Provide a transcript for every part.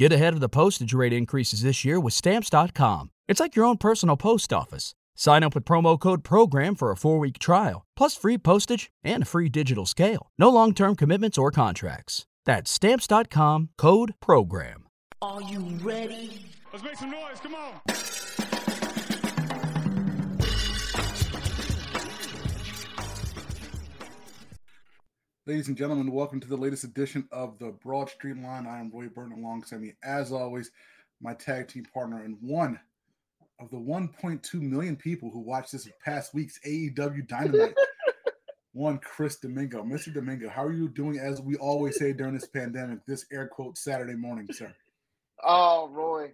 Get ahead of the postage rate increases this year with Stamps.com. It's like your own personal post office. Sign up with promo code PROGRAM for a four week trial, plus free postage and a free digital scale. No long term commitments or contracts. That's Stamps.com code PROGRAM. Are you ready? Let's make some noise. Come on. Ladies and gentlemen, welcome to the latest edition of the Broad Street Line. I am Roy Burton alongside me, as always, my tag team partner and one of the 1.2 million people who watched this past week's AEW Dynamite. one, Chris Domingo. Mr. Domingo, how are you doing as we always say during this pandemic, this air quote Saturday morning, sir? Oh, Roy,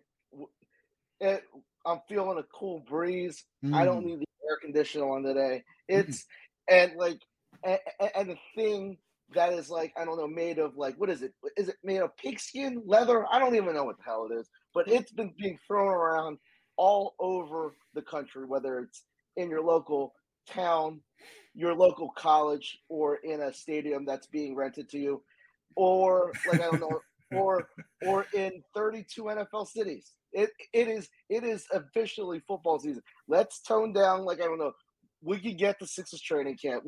it, I'm feeling a cool breeze. I don't Mm. need the air conditioner on today. It's and like and, and the thing that is like I don't know made of like what is it? Is it made of pigskin leather? I don't even know what the hell it is. But it's been being thrown around all over the country, whether it's in your local town, your local college, or in a stadium that's being rented to you, or like I don't know, or or in 32 NFL cities. It it is it is officially football season. Let's tone down like I don't know. We could get the Sixers training camp.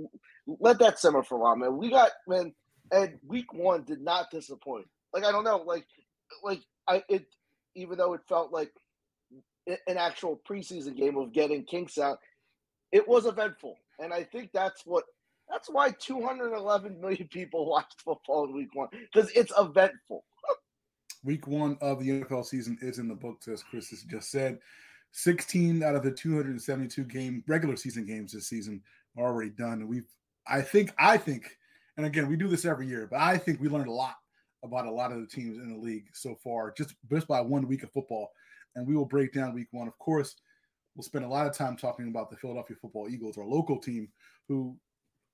Let that simmer for a while, man. We got man, and week one did not disappoint. Like I don't know, like like I it even though it felt like an actual preseason game of getting kinks out, it was eventful, and I think that's what that's why 211 million people watched football in week one because it's eventful. Week one of the NFL season is in the books, as Chris has just said. 16 out of the 272 game regular season games this season are already done. And we've, I think, I think, and again, we do this every year, but I think we learned a lot about a lot of the teams in the league so far, just just by one week of football. And we will break down week one. Of course, we'll spend a lot of time talking about the Philadelphia Football Eagles, our local team, who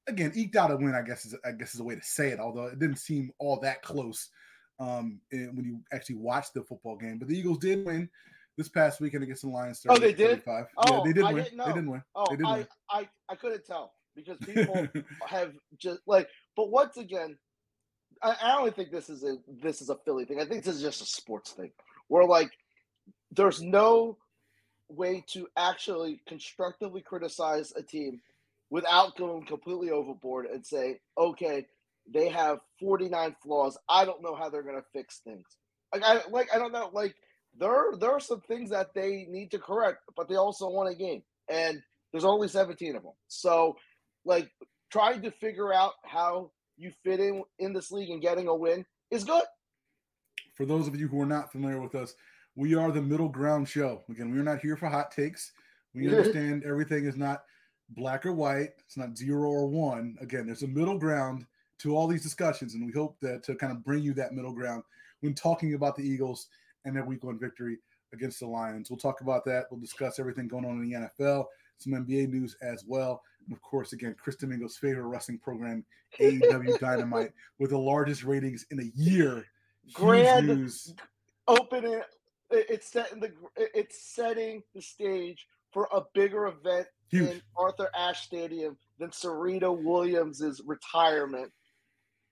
again eked out a win. I guess is I guess is a way to say it, although it didn't seem all that close um, when you actually watch the football game. But the Eagles did win this past weekend against the Lions. Oh, they did? 35. yeah, Oh, they did I win. didn't know. They didn't win. Oh, they did I, win. I I couldn't tell because people have just like. But once again, I, I don't think this is a this is a Philly thing. I think this is just a sports thing. Where like, there's no way to actually constructively criticize a team without going completely overboard and say, okay, they have 49 flaws. I don't know how they're gonna fix things. Like I like I don't know like there there are some things that they need to correct, but they also won a game, and there's only 17 of them. So, like trying to figure out how you fit in in this league and getting a win is good. For those of you who are not familiar with us, we are the middle ground show. Again, we're not here for hot takes. We understand everything is not black or white. It's not zero or one. Again, there's a middle ground to all these discussions, and we hope that to kind of bring you that middle ground when talking about the Eagles and their week one victory against the Lions. We'll talk about that. We'll discuss everything going on in the NFL, some NBA news as well. And of course, again, Chris Domingo's favorite wrestling program, AEW Dynamite, with the largest ratings in a year. Huge Grand news. Open it. it- It's setting the it's setting the stage for a bigger event Huge. in Arthur Ashe Stadium than Serena Williams' retirement.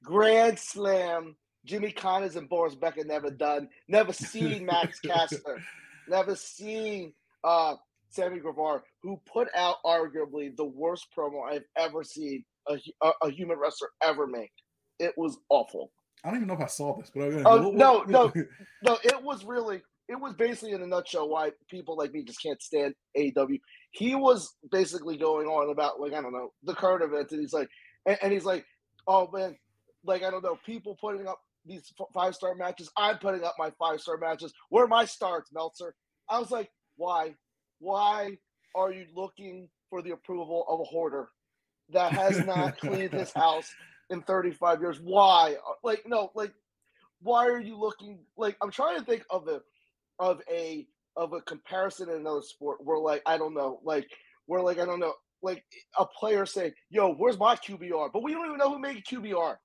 Grand Slam. Jimmy Connors and Boris Becker never done. Never seen Max Caster. Never seen uh, Sammy Guevara, who put out arguably the worst promo I've ever seen a, a, a human wrestler ever make. It was awful. I don't even know if I saw this, but Oh, uh, we'll- no, we'll- No, it was really, it was basically in a nutshell why people like me just can't stand AEW. He was basically going on about like I don't know the current events, and he's like, and, and he's like, oh man, like I don't know, people putting up these five star matches. I'm putting up my five star matches. Where are my stars, Meltzer? I was like, why, why are you looking for the approval of a hoarder that has not cleaned his house in 35 years? Why? Like no, like why are you looking like I'm trying to think of a of a of a comparison in another sport where like I don't know, like where like I don't know, like a player say, "Yo, where's my QBR?" But we don't even know who made QBR.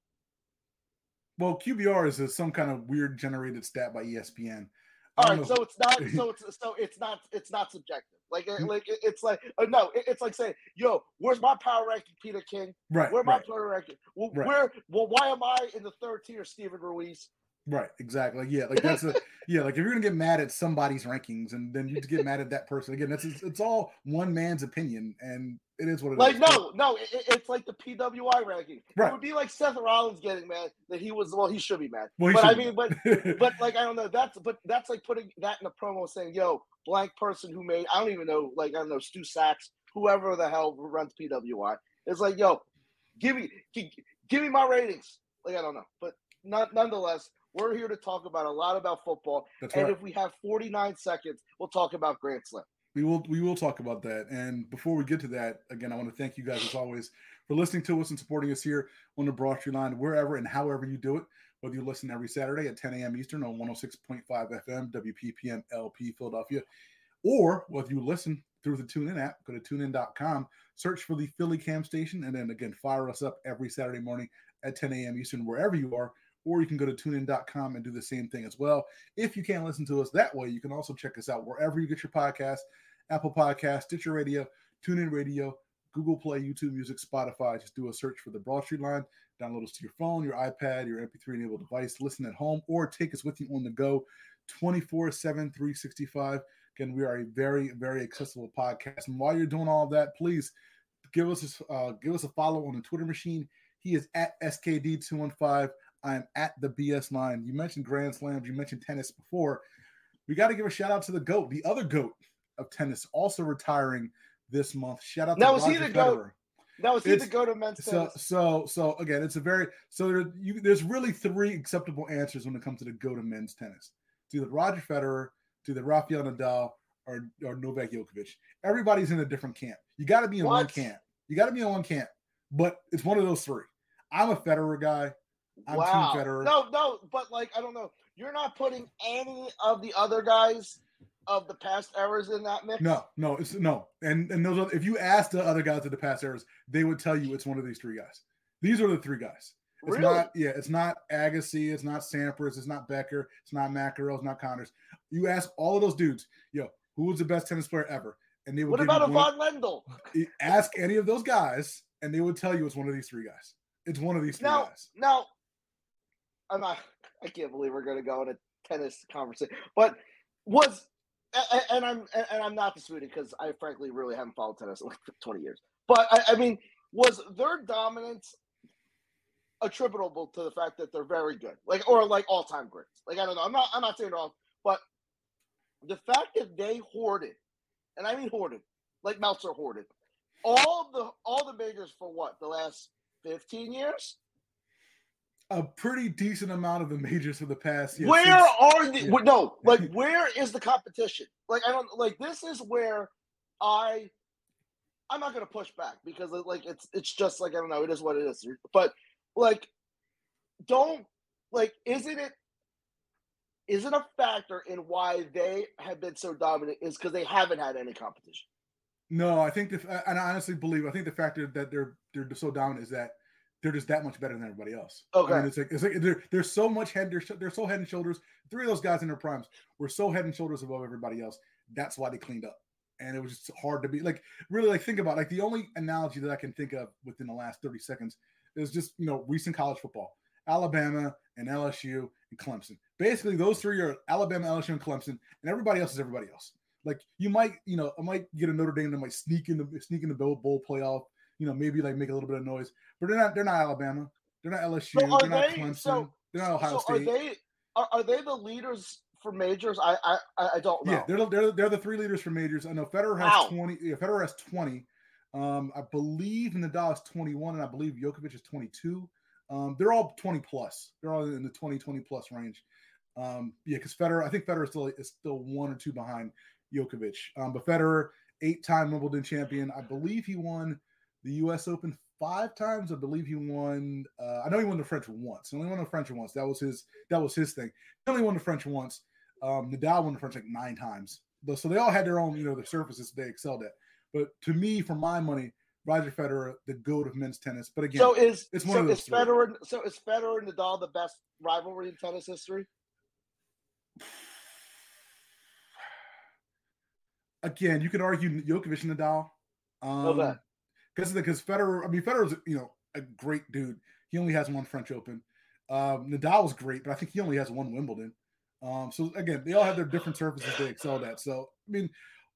Well, QBR is a, some kind of weird generated stat by ESPN. All right, know. so it's not so it's so it's not it's not subjective. Like Mm. like it's like uh, no, it- it's like saying, "Yo, where's my power ranking, Peter King? right, Where my right. power ranking? Well, Right. Where? Well, why am I in the third tier, Stephen Ruiz? Right, exactly. Like, yeah, like that's a yeah, like if you're gonna get mad at somebody's rankings and then you get mad at that person again, that's it's, it's all one man's opinion, and it is what it like is. no, no, it, it- it's like the PWI ranking. Right. It would be like Seth Rollins getting mad that he was well, he should be mad. Well, but I mean, but but like I don't know. That's but that's like putting that in a promo saying, "Yo, blank person who made I don't even know, like I don't know, Stu Saks, whoever the hell runs PWI." It's like, "Yo, give me gi- give me my ratings." Like I don't know, but not, nonetheless, we're here to talk about a lot about football. that's and right. if we have 49 seconds, we'll talk about Grand Slam. We will we will talk about that. And before we get to that, again, I want to thank you guys as always for listening to us and supporting us here on the Broad Street Line, wherever and however you do it. Whether you listen every Saturday at 10 a.m. Eastern on 106.5 FM, WPPM LP Philadelphia, or whether you listen through the TuneIn app, go to tunein.com, search for the Philly Cam station, and then again, fire us up every Saturday morning at 10 a.m. Eastern, wherever you are. Or you can go to tunein.com and do the same thing as well. If you can't listen to us that way, you can also check us out wherever you get your podcast Apple Podcast, Stitcher Radio, TuneIn Radio, Google Play, YouTube Music, Spotify. Just do a search for the Broad Street Line. Download us to your phone, your iPad, your MP3 enabled device. Listen at home or take us with you on the go 24 7, 365. Again, we are a very, very accessible podcast. And while you're doing all of that, please give us a, uh, give us a follow on the Twitter machine. He is at SKD215. I am at the BS line. You mentioned Grand Slams, you mentioned tennis before. We got to give a shout out to the GOAT, the other GOAT of tennis, also retiring this month. Shout out Now, to is he the GOAT? Federer. Now, is he It's- to go to men's So, tennis? so, so again, it's a very so there. You, there's really three acceptable answers when it comes to the go to men's tennis. It's either Roger Federer, it's either Rafael Nadal, or or Novak Djokovic. Everybody's in a different camp. You got to be in one camp. You got to be in one camp. But it's one of those three. I'm a Federer guy. I'm wow. Team Federer. No, no, but like I don't know. You're not putting any of the other guys of the past eras in that mix. No, no, it's no. And and those are, if you ask the other guys of the past eras, they would tell you it's one of these three guys. These are the three guys. It's really. not, yeah, it's not Agassi, it's not Sampras, it's not Becker, it's not McEnroe, it's not Connors. You ask all of those dudes, yo, who was the best tennis player ever? And they would what about Ivan Lendl? ask any of those guys, and they would tell you it's one of these three guys. It's one of these three Now, guys. now, I'm not. I can't believe we're going to go in a tennis conversation. But was and I'm and I'm not disputing because I frankly really haven't followed tennis in like 20 years. But I, I mean, was their dominance attributable to the fact that they're very good, like or like all time greats? Like I don't know. I'm not. I'm not saying all, but the fact that they hoarded, and I mean hoarded, like Meltzer hoarded, all the all the majors for what the last 15 years. A pretty decent amount of the majors for the past. yeah, where since- are the yeah. no like where is the competition like i don't like this is where i i'm not going to push back because like it's it's just like i don't know it is what it is but like don't like isn't it isn't a factor in why they have been so dominant is because they haven't had any competition No, I think the and I honestly believe I think the factor that they're they're so dominant is that they're just that much better than everybody else. I Okay. mean, it's like it's like they're they're so much head they're, so- they're so head and shoulders. Three of those guys in their primes were so head and shoulders above everybody else. That's why they cleaned up, and it was just hard to be like really like think about like the only analogy that I can think of within the last thirty seconds is just you know recent college football. Alabama and LSU and Clemson. Basically, those three are Alabama, LSU, and Clemson, and everybody else is everybody else. Like you might, you know, I might get a Notre Dame that might sneak in the sneak in the bowl, bowl playoff. You know, maybe like make a little bit of noise, but they're not. They're not Alabama. They're not LSU. So they're not they- Clemson. so- they're not Ohio so are they are, are they the leaders for majors i i i I don't know Yeah, they're, they're they're the three leaders for majors. I know Federer has Wow. twenty. Yeah, Federer has twenty. Um, I believe Nadal is twenty one, and I believe Djokovic is twenty two. Um, they're all twenty plus. They're all in the 20, 20 plus range. Um, yeah, because Federer, I think Federer is still is still one or two behind Djokovic. Um, but Federer, eight time Wimbledon champion. I believe he won the U.S. Open five times. I believe he won. Uh, I know he won the French once. He only won the French once. That was his. That was his thing. He only won the French once. Um, Nadal won the French like nine times. So they all had their own, you know, the surfaces they excelled at. But to me, for my money, Roger Federer, the goat of men's tennis. But again, So is it's one so of those is three. Federer so is Federer and Nadal the best rivalry in tennis history? again, you could argue Djokovic and Nadal. Um, Okay. Because because Federer, I mean Federer's you know a great dude. He only has one French Open. Um, Nadal was great, but I think he only has one Wimbledon. Um, so again, they all have their different surfaces they excel at. So I mean,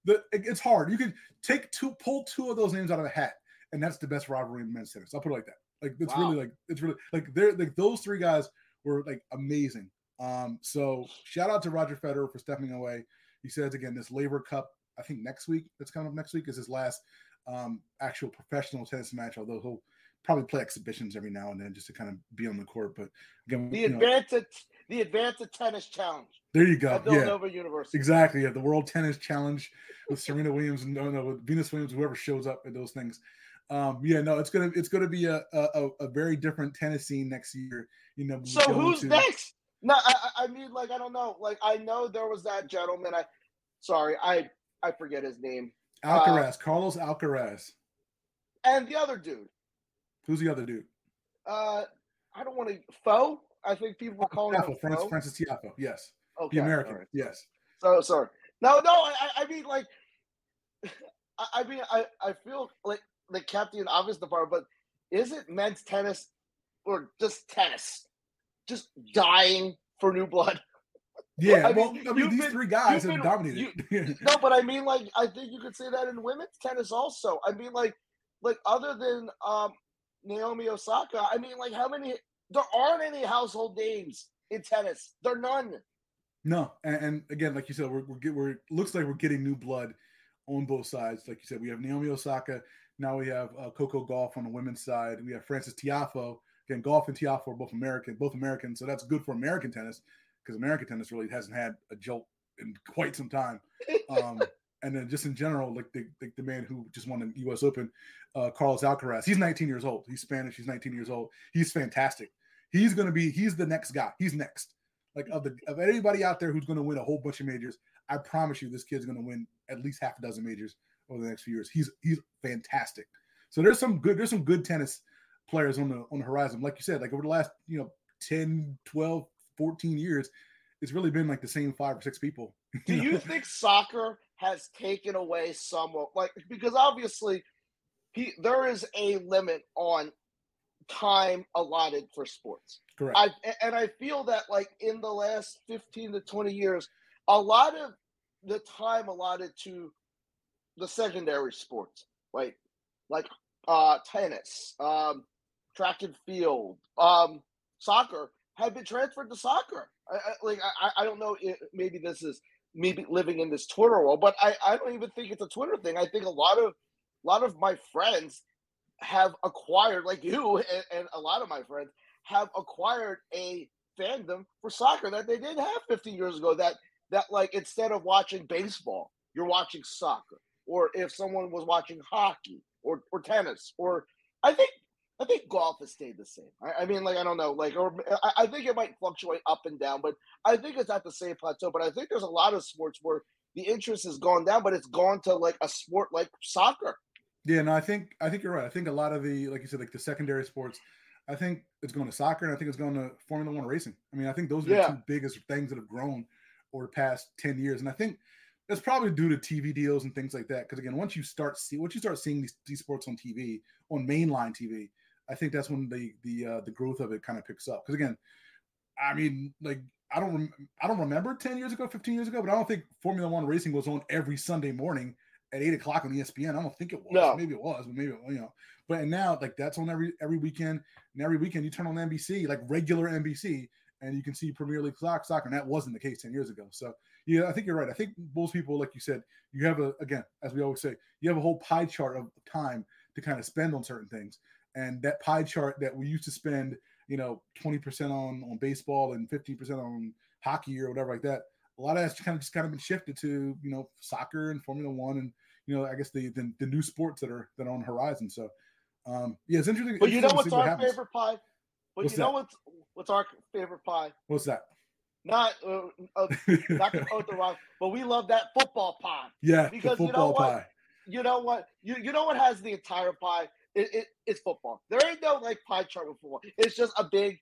the it, it's hard. You can take two, pull two of those names out of a hat, and that's the best rivalry in men's tennis. I'll put it like that. Like it's Wow. really like it's really like they're like those three guys were like amazing. Um, so shout out to Roger Federer for stepping away. He says again, this Laver Cup, I think next week, that's coming up next week, is his last um actual professional tennis match, although he'll probably play exhibitions every now and then just to kind of be on the court. But again, The advanced the advanced tennis challenge there you go. at Yeah. University. Exactly. Yeah, the World Tennis Challenge with Serena Williams and no, no, with Venus Williams, whoever shows up at those things. Um, yeah, no, it's gonna it's gonna be a a, a very different tennis scene next year. You know, So who's to- next? No, I, I I mean, like I don't know. Like I know there was that gentleman. I sorry, I I forget his name. Alcaraz, Carlos Alcaraz. And the other dude. Who's the other dude? Uh, I don't want to foe. I think people were calling him Tiafoe, Frances. Frances Tiafoe. Yes, Okay, the American. right. Yes. So sorry. No, no. I, I- I mean, like, I, I mean, I, I feel like the captain obvious department, but is it men's tennis or just tennis, just dying for new blood? Yeah. I well, mean, I mean, these been- three guys you've been- dominated. No, but I mean, like, I think you could say that in women's tennis also. I mean, like, like other than um Naomi Osaka, I mean, like, how many? There aren't any household names in tennis. There are none. No, and, and again, like you said, we're we're, get, we're looks like we're getting new blood on both sides. Like you said, we have Naomi Osaka. Now we have uh, Coco Gauff on the women's side. We have Frances Tiafoe. Again, Gauff and Tiafoe are both American, both American. So that's good for American tennis because American tennis really hasn't had a jolt in quite some time. Um, and then just in general, like the, the the man who just won the U.S. Open, uh, Carlos Alcaraz. He's 19 years old. He's Spanish. He's 19 years old. He's fantastic. He's gonna be. He's the next guy. He's next. Like of the of anybody out there who's going to win a whole bunch of majors, I promise you, this kid's going to win at least half a dozen majors over the next few years. He's he's fantastic. So there's some good there's some good tennis players on the on the horizon. Like you said, like over the last you know 10, 12, 14 years, it's really been like the same five or six people. Do you think soccer has taken away somewhat like because obviously he there is a limit on time allotted for sports. Correct. I and I feel that like in the last 15 to 20 years, a lot of the time allotted to the secondary sports, like like uh tennis, um, track and field, um, soccer, have been transferred to soccer. I, I, like I, I don't know. If, maybe this is maybe living in this Twitter world, but I, I don't even think it's a Twitter thing. I think a lot of a lot of my friends have acquired, like you and, and a lot of my friends have acquired a fandom for soccer that they didn't have 15 years ago. That that like instead of watching baseball, you're watching soccer, or if someone was watching hockey or or tennis, or I think I think golf has stayed the same. I, I mean, like I don't know, like or I, I think it might fluctuate up and down, but I think it's at the same plateau. But I think there's a lot of sports where the interest has gone down, but it's gone to like a sport like soccer. Yeah, no, I think I think you're right. I think a lot of the like you said, like the secondary sports, I think it's going to soccer and I think it's going to Formula One racing. I mean, I think those are Yeah. the two biggest things that have grown over the past 10 years. And I think that's probably due to TV deals and things like that. Because again, once you start see once you start seeing these, these sports on TV, on mainline TV, I think that's when the the uh, the growth of it kind of picks up. Because again, I mean, like I don't rem- I don't remember 10 years ago, 15 years ago, but I don't think Formula One racing was on every Sunday morning at eight o'clock on ESPN. I don't think it was. No. Maybe it was, but maybe you know. But and now like that's on every every weekend, and every weekend you turn on NBC, like regular NBC, and you can see Premier League soc- soccer. And that wasn't the case ten years ago. So yeah, I think you're right. I think most people, like you said, you have a again, as we always say, you have a whole pie chart of time to kind of spend on certain things, and that pie chart that we used to spend, you know, twenty percent on on baseball and fifteen percent on hockey or whatever like that. A lot of that's kind of just kind of been shifted to you know soccer and Formula One and you know I guess the the, the new sports that are that are on the horizon. So um yeah, it's interesting. But you know what's see what our favorite pie? But What's you know what's what's our favorite pie? What's that? Not uh, uh, not the wrong, but we love that football pie. yeah, because you know what? pie. You know what? You you know what has the entire pie? It, it it's football. There ain't no like pie chart with football. It's just a big.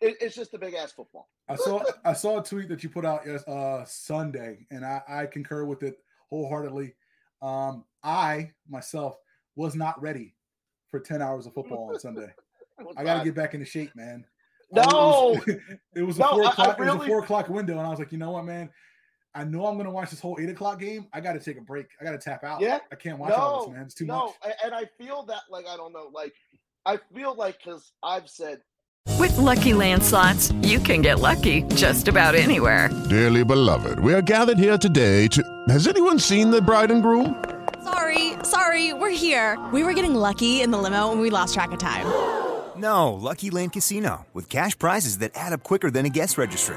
It, it's just a big ass football. I saw I saw a tweet that you put out yes uh Sunday, and I, I concur with it wholeheartedly. Um, I myself was not ready for ten hours of football on Sunday. I got to get back into shape, man. No, it was, it was a No, four I- I o'clock. It was a four o'clock window, and I was like, you know what, man. I know I'm gonna watch this whole eight o'clock game. I got to take a break. I got to tap out. Yeah. I can't watch all no, this, man. It's too no, much. a- and I feel that like I don't know, like I feel like because I've said With Lucky Land slots, you can get lucky just about anywhere. Dearly beloved, we are gathered here today to. Has anyone seen the bride and groom? Sorry, sorry, we're here. We were getting lucky in the limo and we lost track of time. No, Lucky Land Casino, with cash prizes that add up quicker than a guest registry.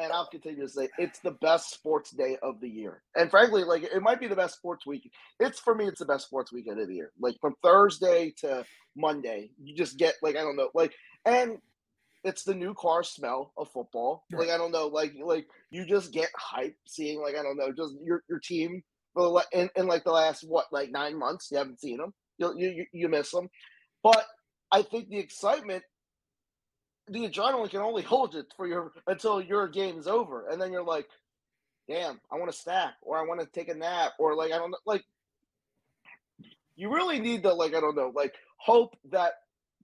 And I'll continue to say it's the best sports day of the year. And frankly, like it might be the best sports week. It's for me, it's the best sports weekend of the year. Like from Thursday to Monday, you just get like I don't know, like and it's the new car smell of football. Like I don't know, like like you just get hype seeing like I don't know, just your your team for in, in like the last what like nine months. You haven't seen them, you you you- you miss them, but I think the excitement the adrenaline can only hold it for your until your game's over, and then you're like, "Damn, I want to stack, or I want to take a nap, or like I don't like." You really need to like I don't know, like hope that,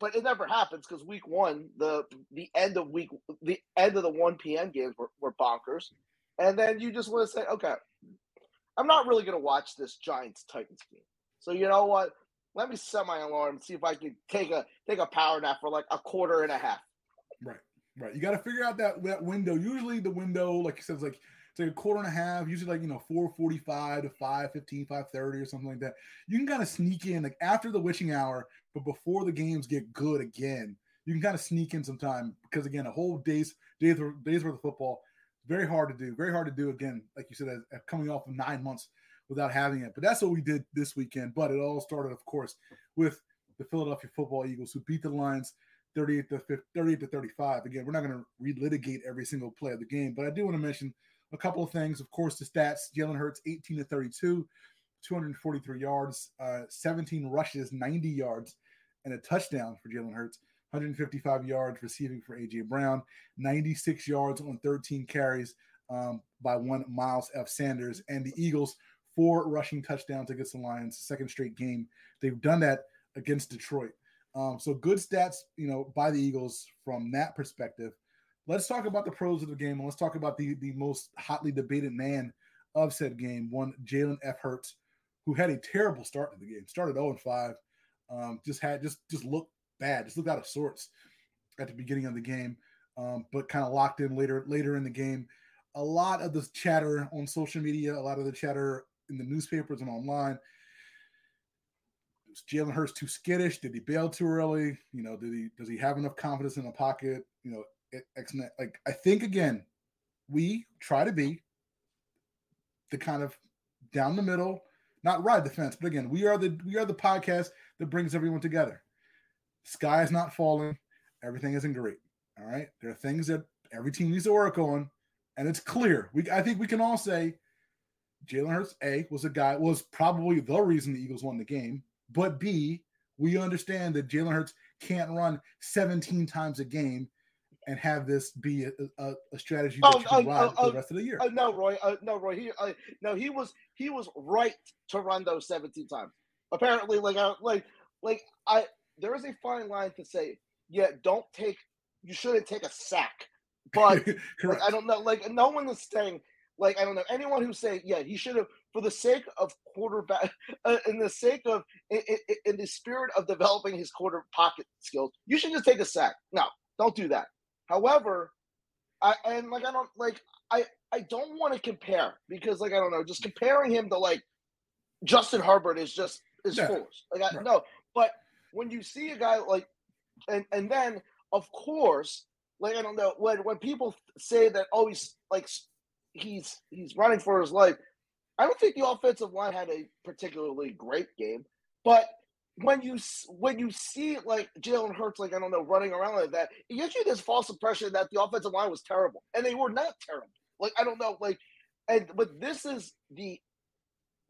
but it never happens because week one, the the end of week, the end of the one p.m. games were, were bonkers, and then you just want to say, okay, I'm not really going to watch this Giants Titans game, so you know what? Let me set my alarm, see if I can take a take a power nap for like a quarter and a half. Right. You got to figure out that that window. Usually the window, like you said, is like it's like a quarter and a half. Usually like you know four forty five to 5.15, 5.30 or something like that. You can kind of sneak in like after the witching hour, but before the games get good again. You can kind of sneak in some time because again, a whole days days days worth of football, very hard to do. Very hard to do again, like you said, as, as coming off of nine months without having it. But that's what we did this weekend. But it all started, of course, with the Philadelphia Football Eagles who beat the Lions 38 to 50, 38 to 35. Again, we're not going to relitigate every single play of the game, but I do want to mention a couple of things. Of course, the stats: Jalen Hurts 18 to 32, 243 yards, uh, 17 rushes, 90 yards, and a touchdown for Jalen Hurts. 155 yards receiving for AJ Brown, 96 yards on 13 carries um, by one Miles F. Sanders, and the Eagles four rushing touchdowns against the Lions, second straight game. They've done that against Detroit. Um, so good stats, you know, by the Eagles from that perspective. Let's talk about the pros of the game, and let's talk about the the most hotly debated man of said game, one Jalen F. Hurts, who had a terrible start to the game. Started 0 and 5, um, just had just just looked bad, just looked out of sorts at the beginning of the game, um, but kind of locked in later later in the game. A lot of the chatter on social media, a lot of the chatter in the newspapers and online Jalen Hurts too skittish? Did he bail too early? You know, did he does he have enough confidence in the pocket? You know, X, like I think again, we try to be the kind of down the middle, not ride the fence, but again, we are the we are the podcast that brings everyone together. Sky is not falling, everything isn't great. All right, there are things that every team needs to work on, and it's clear. We I think we can all say Jalen Hurts A was a guy was probably the reason the Eagles won the game. But B, we understand that Jalen Hurts can't run 17 times a game and have this be a, a, a strategy that Oh, you can oh, ride oh, for oh, the rest of the year. Oh, no, Roy. Uh, no, Roy. He, uh, no, he was he was right to run those seventeen times. Apparently, like, I, like, like I there is a fine line to say, yeah, don't take. You shouldn't take a sack, but like, I don't know. Like, no one is saying. Like, I don't know anyone who's saying, yeah, he should have, for the sake of quarterback, uh, in the sake of, in, in, in the spirit of developing his quarter pocket skills, you should just take a sack. No, don't do that. However, I and like I don't like I I don't want to compare because like I don't know, just comparing him to like Justin Herbert is just is Yeah. foolish. Like I Right. no, but when you see a guy like and and then of course like I don't know when when people say that oh he's like he's he's running for his life. I don't think the offensive line had a particularly great game, but when you when you see like Jalen Hurts, like I don't know, running around like that, it gives you this false impression that the offensive line was terrible, and they were not terrible. Like I don't know, like, and but this is the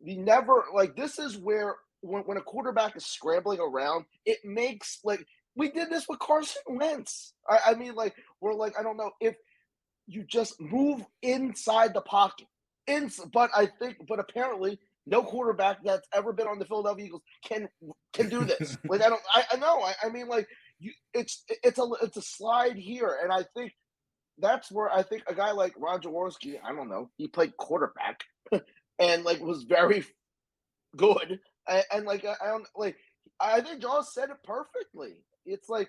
the never like this is where when, when a quarterback is scrambling around, it makes like we did this with Carson Wentz. I, I mean, like we're like I don't know if you just move inside the pocket. In, but I think, but apparently, no quarterback that's ever been on the Philadelphia Eagles can can do this. like I don't, I, I know. I, I mean, like you, it's it's a it's a slide here, and I think that's where I think a guy like Ron Jaworski, I don't know, he played quarterback and like was very good, and, and like I, I don't like I think Jaws said it perfectly. It's like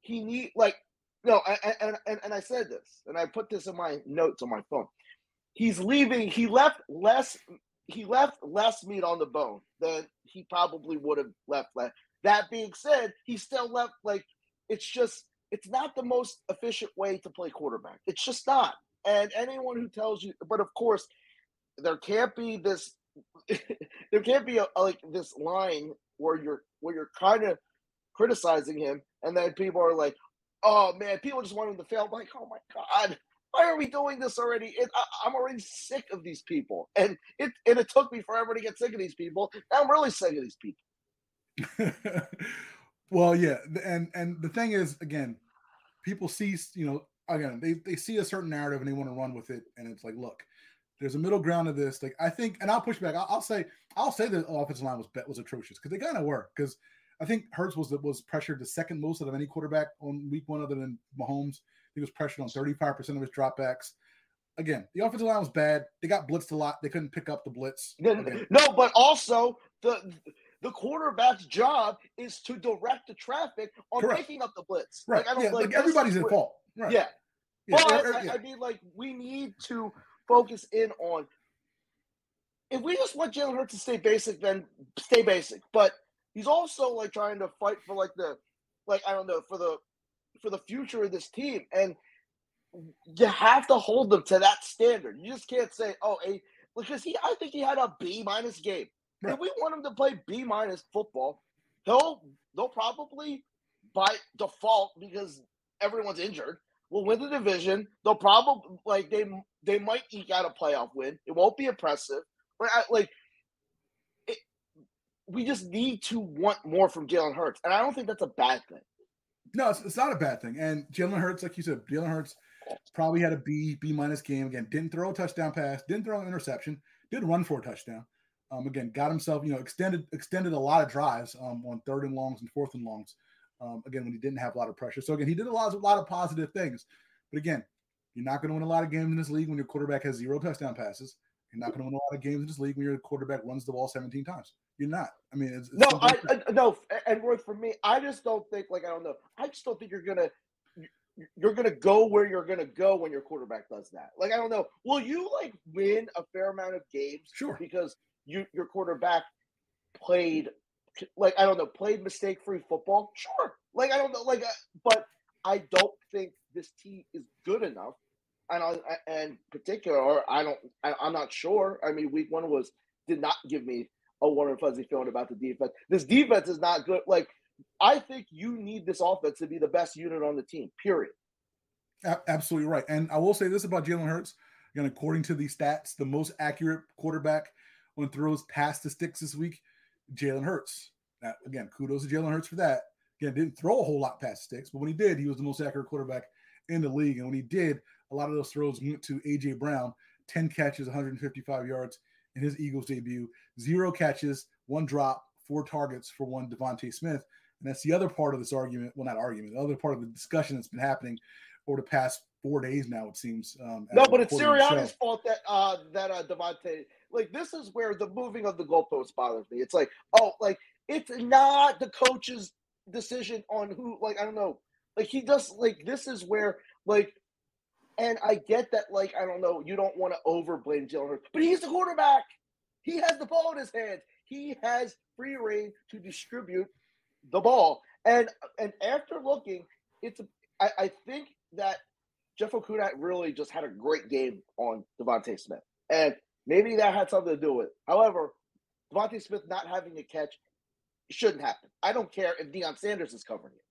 he need like no, and and and I said this, and I put this in my notes on my phone. He's leaving. He left less. He left less meat on the bone than he probably would have left. That being said, he still left like it's just it's not the most efficient way to play quarterback. It's just not. And anyone who tells you, but of course, there can't be this. there can't be a, like this line where you're where you're kind of criticizing him, and then people are like, "Oh man, people just want him to fail." I'm like, oh my god, why are we doing this already? It, I, am already sick of these people, and it and it took me forever to get sick of these people. Now I'm really sick of these people. well, yeah, and and the thing is, again, people see, you know, again, they they see a certain narrative and they want to run with it, and it's like, look, there's a middle ground of this. Like I think, and I'll push back. I'll, I'll say, I'll say the offensive line was was atrocious because they kind of were because I think Hurts was was pressured the second most out of any quarterback on week one, other than Mahomes. He was pressured on 35% of his dropbacks. Again, the offensive line was bad. They got blitzed a lot. They couldn't pick up the blitz. Again. No, but also the the quarterback's job is to direct the traffic on Correct. picking up the blitz. Right. Like, yeah, like, like everybody's at fault. Right. Yeah. yeah. But yeah. I, I mean, like, we need to focus in on if we just want Jalen Hurts to stay basic, then stay basic. But he's also like trying to fight for like the like I don't know for the for the future of this team, and you have to hold them to that standard. You just can't say, "Oh, a," because he I think he had a B minus game. Right. If we want him to play B minus football, he'll they'll probably by default because everyone's injured will win the division. They'll probably like they they might eke out a playoff win. It won't be impressive, but I, like we just need to want more from Jalen Hurts, and I don't think that's a bad thing. No, it's, it's not a bad thing. And Jalen Hurts, like you said, Jalen Hurts probably had a B B minus game again. Didn't throw a touchdown pass, didn't throw an interception, did run for a touchdown. Um, again, got himself, you know, extended extended a lot of drives um, on third and longs and fourth and longs. Um, again, when he didn't have a lot of pressure. So again, he did a lot, a lot of positive things. But again, you're not going to win a lot of games in this league when your quarterback has zero touchdown passes. You're not going to win a lot of games in this league when your quarterback runs the ball 17 times. You're not. I mean, it's, it's no, I, I, no, and Roy, for me, I just don't think like I don't know. I just don't think you're gonna you're gonna go where you're gonna go when your quarterback does that. Like I don't know. Will you like win a fair amount of games? Sure. Because you your quarterback played like I don't know, played mistake free football. Sure. Like I don't know, like, uh, but I don't think this team is good enough and I, and particular, I don't, I, am not sure. I mean, week one was did not give me a warm and fuzzy feeling about the defense. This defense is not good. Like, I think you need this offense to be the best unit on the team. Period. Absolutely right. And I will say this about Jalen Hurts. Again, according to the stats, the most accurate quarterback on throws past the sticks this week, Jalen Hurts. Now, again, kudos to Jalen Hurts for that. Again, didn't throw a whole lot past sticks, but when he did, he was the most accurate quarterback in the league. And when he did, a lot of those throws went to AJ Brown, 10 catches, 155 yards in his Eagles debut, zero catches, one drop, four targets for one DeVonta Smith. And that's the other part of this argument. Well, not argument, the other part of the discussion that's been happening over the past four days now, it seems. Um, no, but it's Sirianni's fault that uh, that uh, DeVonta. Like this is where the moving of the goalposts bothers me. It's like, oh, like it's not the coach's decision on who. Like I don't know. Like he does. Like this is where like and I get that, like, I don't know, you don't want to overblame Jalen Hurts, but he's the quarterback. He has the ball in his hands. He has free reign to distribute the ball. And and after looking, it's I, I think that Jeff Okudah really just had a great game on DeVonta Smith, and maybe that had something to do with. it. However, DeVonta Smith not having a catch shouldn't happen. I don't care if Deion Sanders is covering it.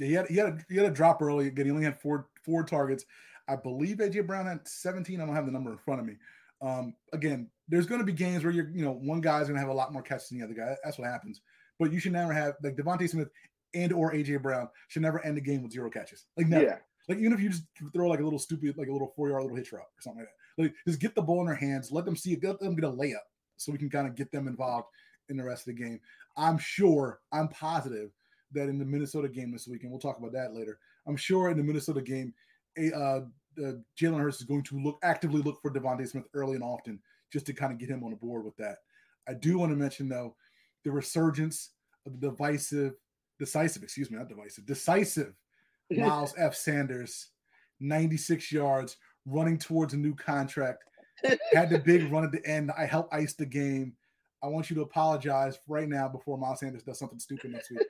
Yeah, he had he had a, he had a drop early. Again, he only had four four targets. I believe AJ Brown had 17. I don't have the number in front of me. Um, again, there's going to be games where you're, you know, one guy's going to have a lot more catches than the other guy. That's what happens. But you should never have like DeVonta Smith and or AJ Brown should never end the game with zero catches. Like never. Yeah. Like even if you just throw like a little stupid, like a little four yard little hitch route or something like that. Like just get the ball in their hands, let them see it, let them get a layup, so we can kind of get them involved in the rest of the game. I'm sure, I'm positive that in the Minnesota game this weekend, we'll talk about that later. I'm sure in the Minnesota game, a uh, uh, Jalen Hurts is going to look actively look for DeVonta Smith early and often just to kind of get him on the board with that. I do want to mention though the resurgence of the divisive, decisive, excuse me, not divisive, decisive Miles F. Sanders, 96 yards, running towards a new contract. Had the big run at the end. I helped ice the game. I want you to apologize right now before Miles Sanders does something stupid next week.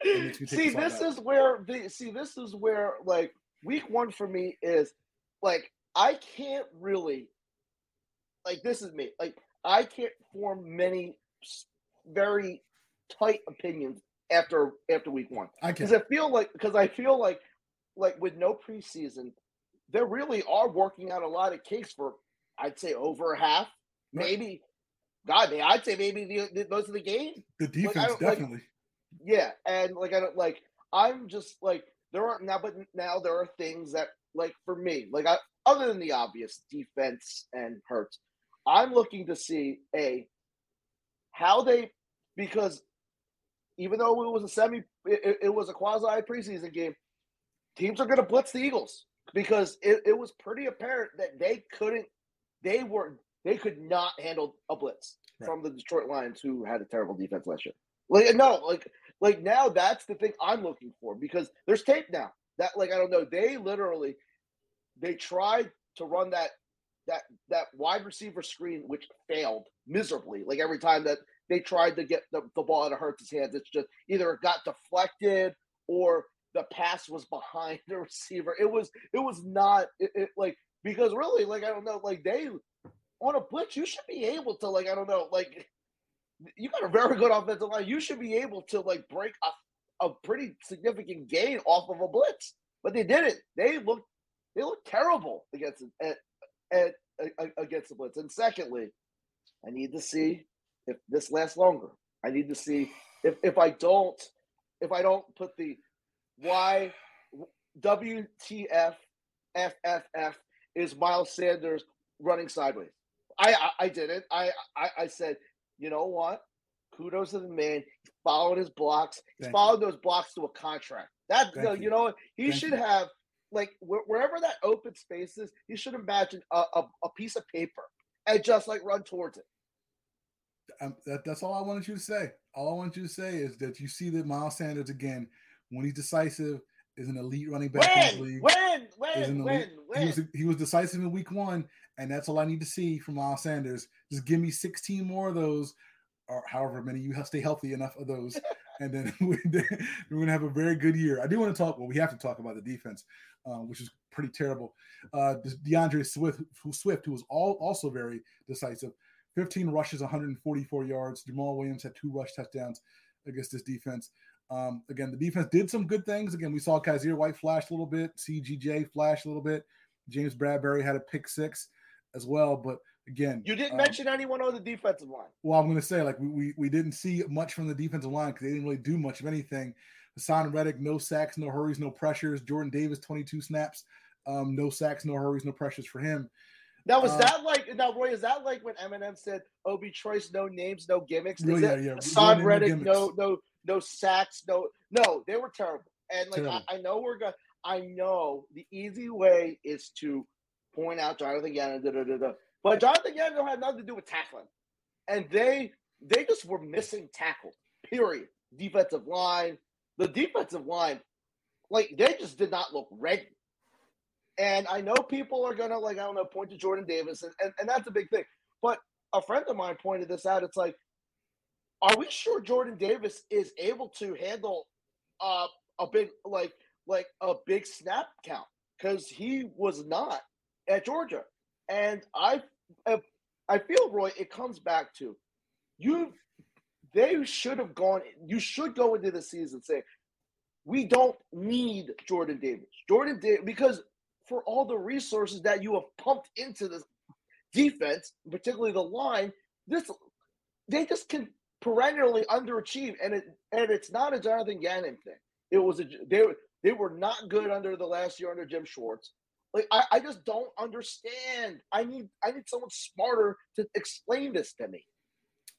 It makes me take See, this is where the see this is where like week one for me is like I can't really like this is me like I can't form many very tight opinions after after week one I because can. I feel like because I feel like like with no preseason there really are working out a lot of case for I'd say over half maybe God man I'd say maybe the, the most of the game The defense like, definitely. Yeah, and like I don't like I'm just like there are now, but now there are things that like for me, like I other than the obvious defense and hurts, I'm looking to see a how they because even though it was a semi, it, it was a quasi preseason game. Teams are going to blitz the Eagles because it, it was pretty apparent that they couldn't, they were, they could not handle a blitz from the Detroit Lions, who had a terrible defense last year. Like uh, no, like like now that's the thing I'm looking for because there's tape now that like I don't know they literally they tried to run that that that wide receiver screen which failed miserably like every time that they tried to get the, the ball out of Hurts' hands it's just either it got deflected or the pass was behind the receiver. It was it was not it, it like because really like I don't know like they on a blitz you should be able to like I don't know like you got a very good offensive line. You should be able to like break a, a pretty significant gain off of a blitz, but they didn't. They looked they looked terrible against at, at, against the blitz. And secondly, I need to see if this lasts longer. I need to see if if I don't if I don't put the why WTF FFF is Miles Sanders running sideways. I I, I didn't. I, I I said you know what? Kudos to the man. He's following his blocks. He Thank you. those blocks to a contract. That you. you know what? He Thank should you. have like wh- wherever that open space is. He should imagine a, a, a piece of paper and just like run towards it. Um, that, that's all I wanted you to say. All I want you to say is that you see that Miles Sanders again, when he's decisive, is an elite running back When, league. when, when, when, He was, when. he was decisive in week one, and that's all I need to see from Miles Sanders. Just give me 16 more of those, or however many you have stay healthy enough of those, and then we- we're going to have a very good year. I do want to talk. Well, we have to talk about the defense, uh, which is pretty terrible. Uh, D'Andre Swift, who, Swift, who was all, also very decisive, 15 rushes, 144 yards. Jamaal Williams had two rush touchdowns against this defense. Um, again, the defense did some good things. Again, we saw Kyzir White flash a little bit, CGJ flash a little bit. James Bradberry had a pick six as well. But again, You didn't um, mention anyone on the defensive line. well, I'm going to say like we, we we didn't see much from the defensive line because they didn't really do much of anything. Haason Reddick, no sacks, no hurries, no pressures. Jordan Davis, 22 snaps, um, no sacks, no hurries, no pressures for him. Now was Uh, that like now Roy? Is that like when Eminem said Obi Trice, no names, no gimmicks? Is yeah, yeah. Haason No no Reddick, no no no sacks, no no. They were terrible. And like I, I know we're gonna. I know the easy way is to point out Jonathan Gannon, da, da, da, da. but Jonathan Gannon had nothing to do with tackling, and they they just were missing tackle. Period. Defensive line, the defensive line, like they just did not look ready. And I know people are gonna like I don't know point to Jordan Davis, and, and, and that's a big thing. But a friend of mine pointed this out. It's like, are we sure Jordan Davis is able to handle uh, a big like like a big snap count because he was not at Georgia. And I, uh, I feel Roy, it comes back to you. They should have gone. You should go into the season saying, "We don't need Jordan Davis." Jordan Davis because for all the resources that you have pumped into this defense, particularly the line, this they just can perennially underachieve, and it and it's not a Jonathan Gannon thing. It was a they they were not good under the last year under Jim Schwartz. Like I, I just don't understand. I need I need someone smarter to explain this to me.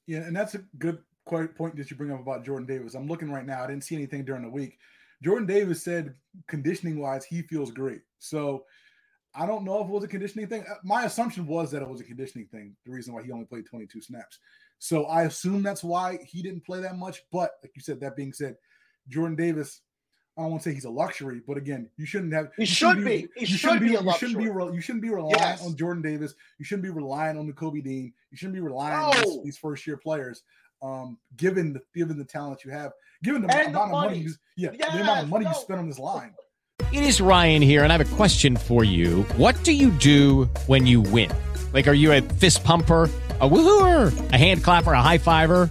Yeah, and that's a good point that you bring up about Jordan Davis. I'm looking right now. I didn't see anything during the week. Jordan Davis said conditioning wise, he feels great. So I don't know if it was a conditioning thing. Uh, my assumption was that it was a conditioning thing. The reason why he only played 22 snaps. So I assume that's why he didn't play that much. But like you said, that being said, Jordan Davis, I don't want to say he's a luxury, but again, you shouldn't have. He should be. He should be, a luxury. You shouldn't be. You shouldn't be relying yes. on Jordan Davis. You shouldn't be relying on Nakobe Dean. You shouldn't be relying no. on these, these first year players. Um, given the given the talent you have, given the and amount the of money, you, yeah, yes, the amount of money no. you spend on this line. It is Ryan here, and I have a question for you. What do you do when you win? Like, are you a fist pumper? a woohooer, a hand clapper, a high fiver.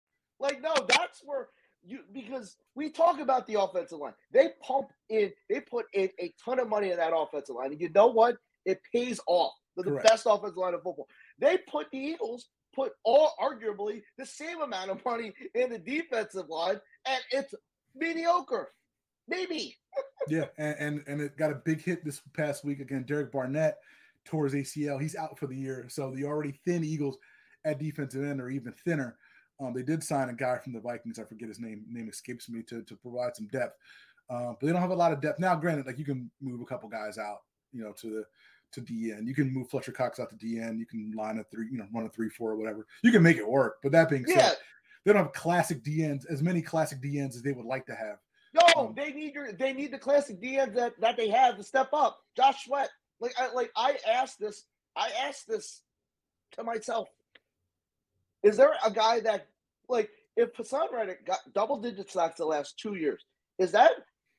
Like, no, that's where you because we talk about the offensive line. They pump in, they put in a ton of money in that offensive line. And you know what? It pays off. They're the Correct. best offensive line of football. They put the Eagles put all arguably the same amount of money in the defensive line, and it's mediocre. Maybe. yeah, and, and and it got a big hit this past week again. Derek Barnett his ACL. He's out for the year. So the already thin Eagles at defensive end are even thinner. Um, they did sign a guy from the Vikings. I forget his name. Name escapes me to to provide some depth. Uh, but they don't have a lot of depth now. Granted, like you can move a couple guys out, you know, to the to DN. You can move Fletcher Cox out to DN. You can line a three, you know, run a three four or whatever. You can make it work. But that being Yeah. said, they don't have classic DNs as many classic DNs as they would like to have. No, they need your they need the classic DMs that, that they have to step up. Josh Sweat. Like I like I asked this, I asked this to myself. Is there a guy that like if Haason Reddick got double digit sacks the last two years, is that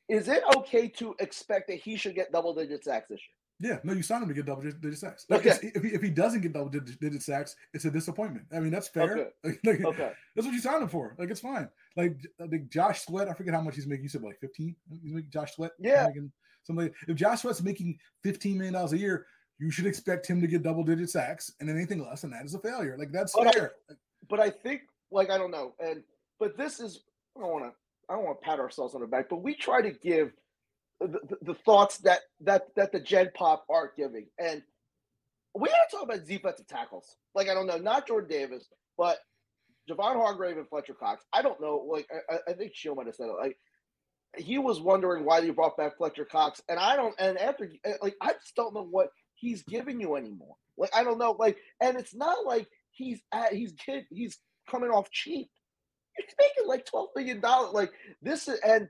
is it okay to expect that he should get double digit sacks this year? Yeah, no, you signed him to get double digit sacks. Like, Okay. if, he, if he doesn't get double digit, sacks, it's a disappointment. I mean, that's fair. Okay. Like, like, Okay. That's what you signed him for. Like, it's fine. Like, uh, like Josh Sweat, I forget how much he's making. You said like 15? He's making Josh Sweat? Yeah. Something like- if Josh Sweat's making $15 million a year, you should expect him to get double digit sacks, and anything less than that is a failure. Like, that's But I- fair. But I think like I don't know, and but this is I don't want to I don't want to pat ourselves on the back, but we try to give the, the, the thoughts that that that the Gen Pop are giving, and we got to talk about defensive tackles. Like I don't know, not Jordan Davis, but Javon Hargrave and Fletcher Cox. I don't know. Like I, I- think Shield might have said it. Like he was wondering why you brought back Fletcher Cox, and I don't. And after eh, like I just don't know what he's giving you anymore. Like I don't know. Like and it's not like he's at, he's kid he's coming off cheap. He's making like twelve million dollars. Like this is and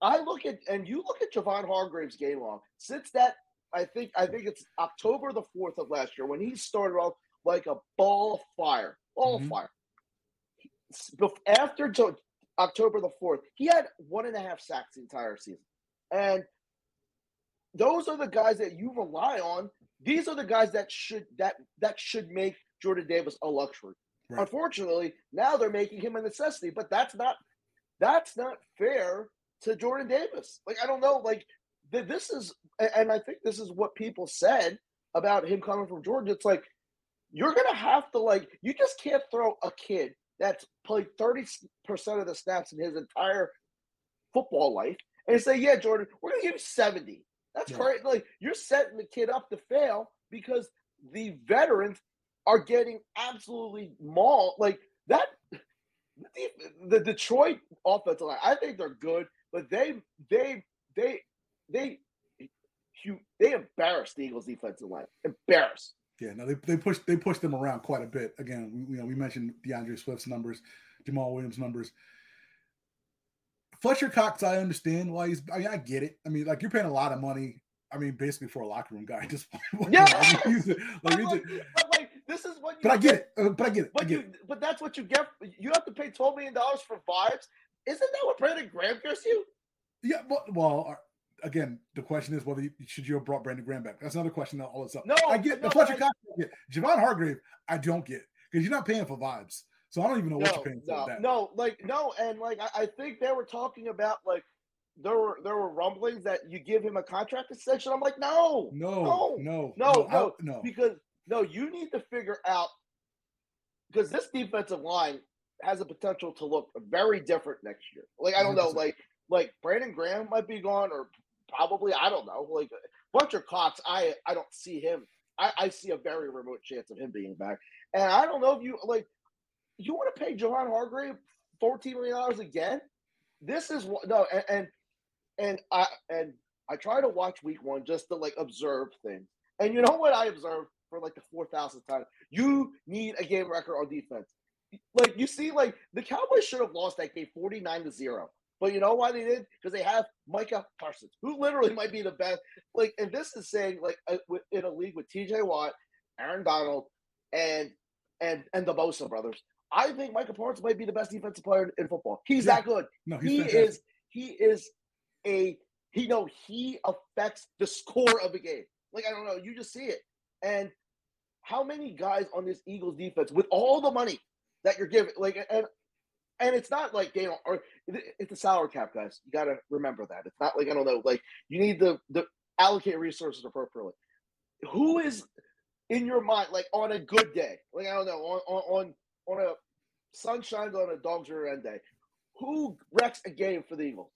I look at and you look at Javon Hargrave's game log since that I think I think it's October the fourth of last year when he started off like a ball of fire, ball of mm-hmm. fire. After October the fourth, he had one and a half sacks the entire season, and those are the guys that you rely on. These are the guys that should that that should make Jordan Davis a luxury. Right. Unfortunately, now they're making him a necessity, but that's not that's not fair to Jordan Davis. Like I don't know, like this is, and I think this is what people said about him coming from Georgia. It's like you're gonna have to like you just can't throw a kid that's played 30% of the snaps in his entire football life and say, Yeah, Jordan, we're gonna give you 70. That's Yeah. great. Like you're setting the kid up to fail because the veterans are getting absolutely mauled. Like that the, Detroit offensive line, I think they're good, but they they they they they embarrassed the Eagles defensive line. Embarrassed. Yeah, no, they they pushed they pushed them around quite a bit. Again, we, you know, we mentioned D'Andre Swift's numbers, Jamaal Williams' numbers. Fletcher Cox, I understand why he's. I, mean, I get it. I mean, like you're paying a lot of money. I mean, basically for a locker room guy. Just Yeah. I mean, he's a- like, he's a- like this is what you but I get it. uh, But I get it. But get you it. but that's what you get. You have to pay twelve million dollars for vibes. Isn't that what Brandon Graham gives you? Yeah, but well, uh, again, the question is whether you, should you have brought Brandon Graham back. That's another question. All this stuff. No, I get no, the Fletcher Cox. I get. Javon Hargrave, I don't get because you're not paying for vibes. So I don't even know what you're paying for no, with that. no, like no, and like I, I think they were talking about like there were there were rumblings that you give him a contract extension. I'm like, no, No, no, no, no, no, no, I- no. because no, you need to figure out because this defensive line has a potential to look very different next year. Like I don't know, like like Brandon Graham might be gone, or probably I don't know. Like Fletcher Cox, I I don't see him. I, I see a very remote chance of him being back, and I don't know if you like. You want to pay Javon Hargrave fourteen million dollars again? This is what no, and, and and I and I try to watch week one just to like observe things. And you know what I observed for like the four thousandth time? You need a game wrecker on defense. Like you see, like the Cowboys should have lost that game forty nine to zero. But you know why they did? Because they have Micah Parsons, who literally might be the best. Like, and this is saying like uh, in a league with T.J. Watt, Aaron Donald, and and and the Bosa brothers. I think Micah Parsons might be the best defensive player in football. He's Yeah. that good. No, he fantastic. is. He is a. He know he affects the score of a game. Like I don't know, you just see it. And how many guys on this Eagles defense with all the money that you're giving, like and and it's not like they don't. Or it's a salary cap, guys. You got to remember that. It's not like I don't know. Like you need to the allocate resources appropriately. Who is in your mind like on a good day? Like I don't know on on on, on a sunshine on a dogs rear end day. Who wrecks a game for the Eagles?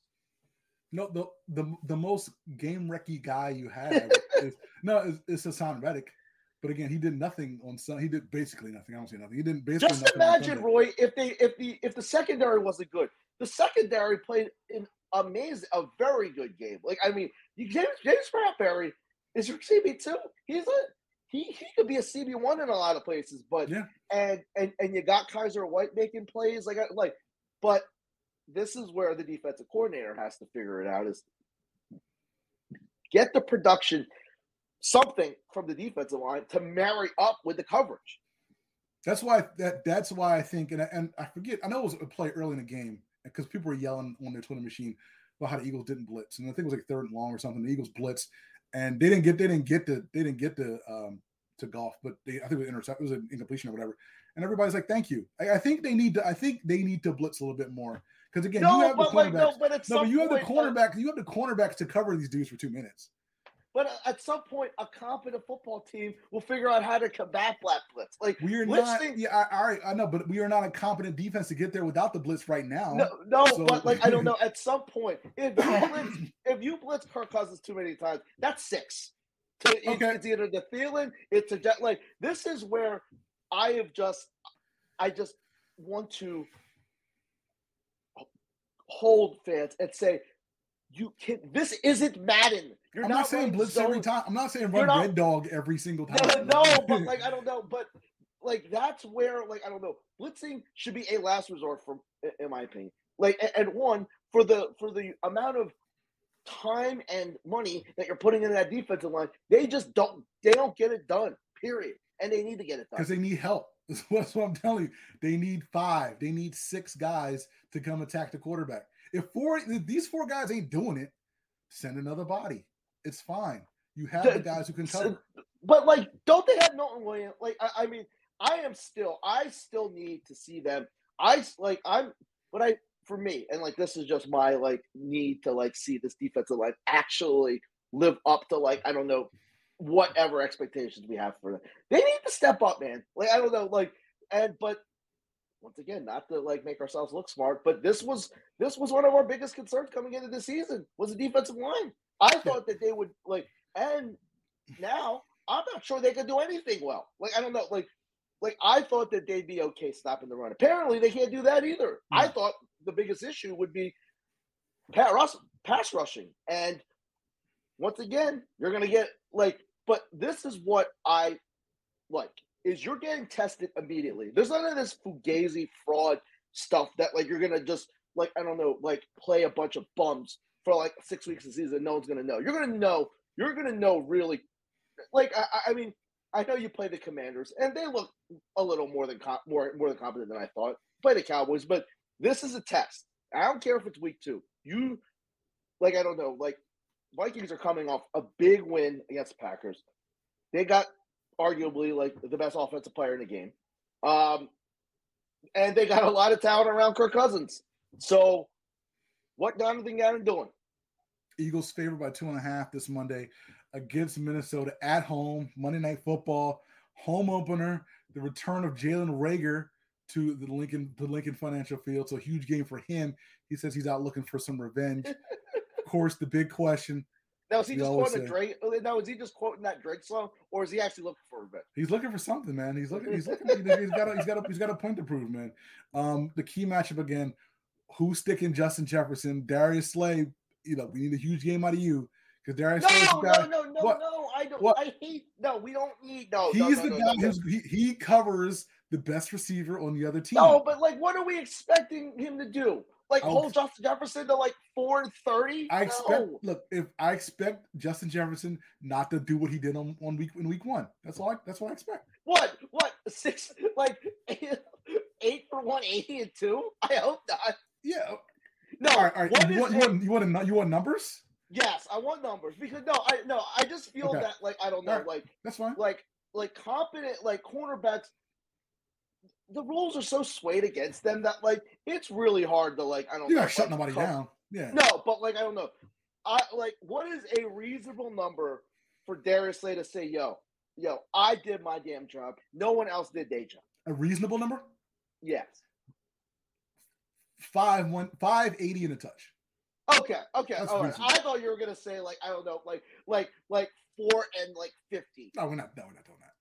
No, the the the most game wrecky guy you have is no, it's, is Haason Reddick. But again, he did nothing on Sunday. He did basically nothing. I don't see nothing. He didn't basically Just imagine, Roy, if they if the if the secondary wasn't good. The secondary played an amazing, a very good game. Like I mean, you James James Bradberry is your CB two. He's a he he could be a CB one in a lot of places, but Yeah. and and and you got Kyzir White making plays like I- like, but this is where the defensive coordinator has to figure it out is get the production something from the defensive line to marry up with the coverage. That's why that that's why I think, and I, and I forget. I know it was a play early in the game because people were yelling on their Twitter machine about how the Eagles didn't blitz, and I think it was like third and long or something. The Eagles blitz, and they didn't get they didn't get the they didn't get the um to Goff, but they I think it was intercept, it was an incompletion or whatever. And everybody's like, "Thank you." I, I think they need to. I think they need to blitz a little bit more because again, No, you have the like, no, cornerbacks. but at no, but you have the point, like- cornerback. You have the cornerbacks to cover these dudes for two minutes. But uh, at some point, a competent football team will figure out how to combat black blitz. Like We are not. Yeah, I, all right, I know, but we are not a competent defense to get there without the blitz right now. No, no, So- but like I don't know. At some point, if you blitz, if you blitz Kirk Cousins too many times, that's six. To, Okay. It's either the Thielen, it's a jet. Like this is where I have just, I just want to hold fans and say, you can. This isn't Madden. You're I'm not, not saying blitz every time. I'm not saying run not- red dog every single time. no, but like I don't know, but like that's where like I don't know, blitzing should be a last resort for in my opinion. Like and one for the for the amount of time and money that you're putting into that defensive line, they just don't they don't get it done. Period. And they need to get it done. because they need help. That's what I'm telling you. They need five. They need six guys to come attack the quarterback. If four if these four guys ain't doing it, send another body. It's fine. You have the The- guys who can cover. But like, don't they have Milton Williams? Like, I, I mean, I am still, I still need to see them. I like, I'm, but I, for me, and like, this is just my like need to like see this defensive line actually live up to like, I don't know, whatever expectations we have for them. They need to step up, man. Like I don't know, like and but once again, not to like make ourselves look smart, but this was this was one of our biggest concerns coming into the season was the defensive line. I thought that they would like, and now I'm not sure they could do anything well. Like I don't know, like like I thought that they'd be okay stopping the run. Apparently, they can't do that either. I thought the biggest issue would be pass, pass rushing, and once again, you're gonna get like. But this is what I like: is you're getting tested immediately. There's none of this fugazi fraud stuff that like you're gonna just like I don't know, like play a bunch of bums for like six weeks of season. No one's gonna know. You're gonna know. You're gonna know really. Like I, I mean, I know you play the Commanders, and they look a little more than com- more more than competent than I thought. Play the Cowboys, but this is a test. I don't care if it's week two. You like I don't know, like Vikings are coming off a big win against the Packers. They got arguably like the best offensive player in the game. Um and they got a lot of talent around Kirk Cousins. So what Jonathan Gannon doing? Eagles favored by two and a half this Monday against Minnesota at home, Monday Night Football, home opener, the return of Jalen Reagor to the Lincoln the Lincoln Financial Field. So huge game for him. He says he's out looking for some revenge. of course, the big question. Now is he just quoting a say- Drake? Now is he just quoting that Drake song, or is he actually looking for a revenge? He's looking for something, man. He's looking. He's looking. he's got. A, he's got. A, he's got a point to prove, man. Um, the key matchup again. Who's sticking Justin Jefferson? Darius Slay. You know, we need a huge game out of you because Darius is No, no, no, no, no. I don't. What? I hate. No, we don't need. No, He's no, no, the no, guy no, no. who's he, he covers the best receiver on the other team. No, but like, what are we expecting him to do? Like, I'll- hold Justin Jefferson to like four and thirty? I expect. No. Look, if I expect Justin Jefferson not to do what he did on, on week in week one, that's all. I, that's what I expect. What? What? Six? Like eight for one eighty and two? I hope not. Yeah. No. all right, all right. what You is want, you want you want you want numbers? Yes, I want numbers because no, I no, I just feel Okay. that like I don't know, Alright, like That's fine. like like competent like cornerbacks. The rules are so swayed against them that like it's really hard to like I don't You know. gotta shut like, nobody come- down. Yeah. No, but like I don't know. I like what is a reasonable number for Darius Slay to say, yo, yo, I did my damn job. No one else did their job. A reasonable number? Yes. Five one five eighty in a touch. Okay, okay. That's All right. reasonable. I thought you were gonna say like I don't know, like like like four and like fifty. No, we're not. No, we're not doing that.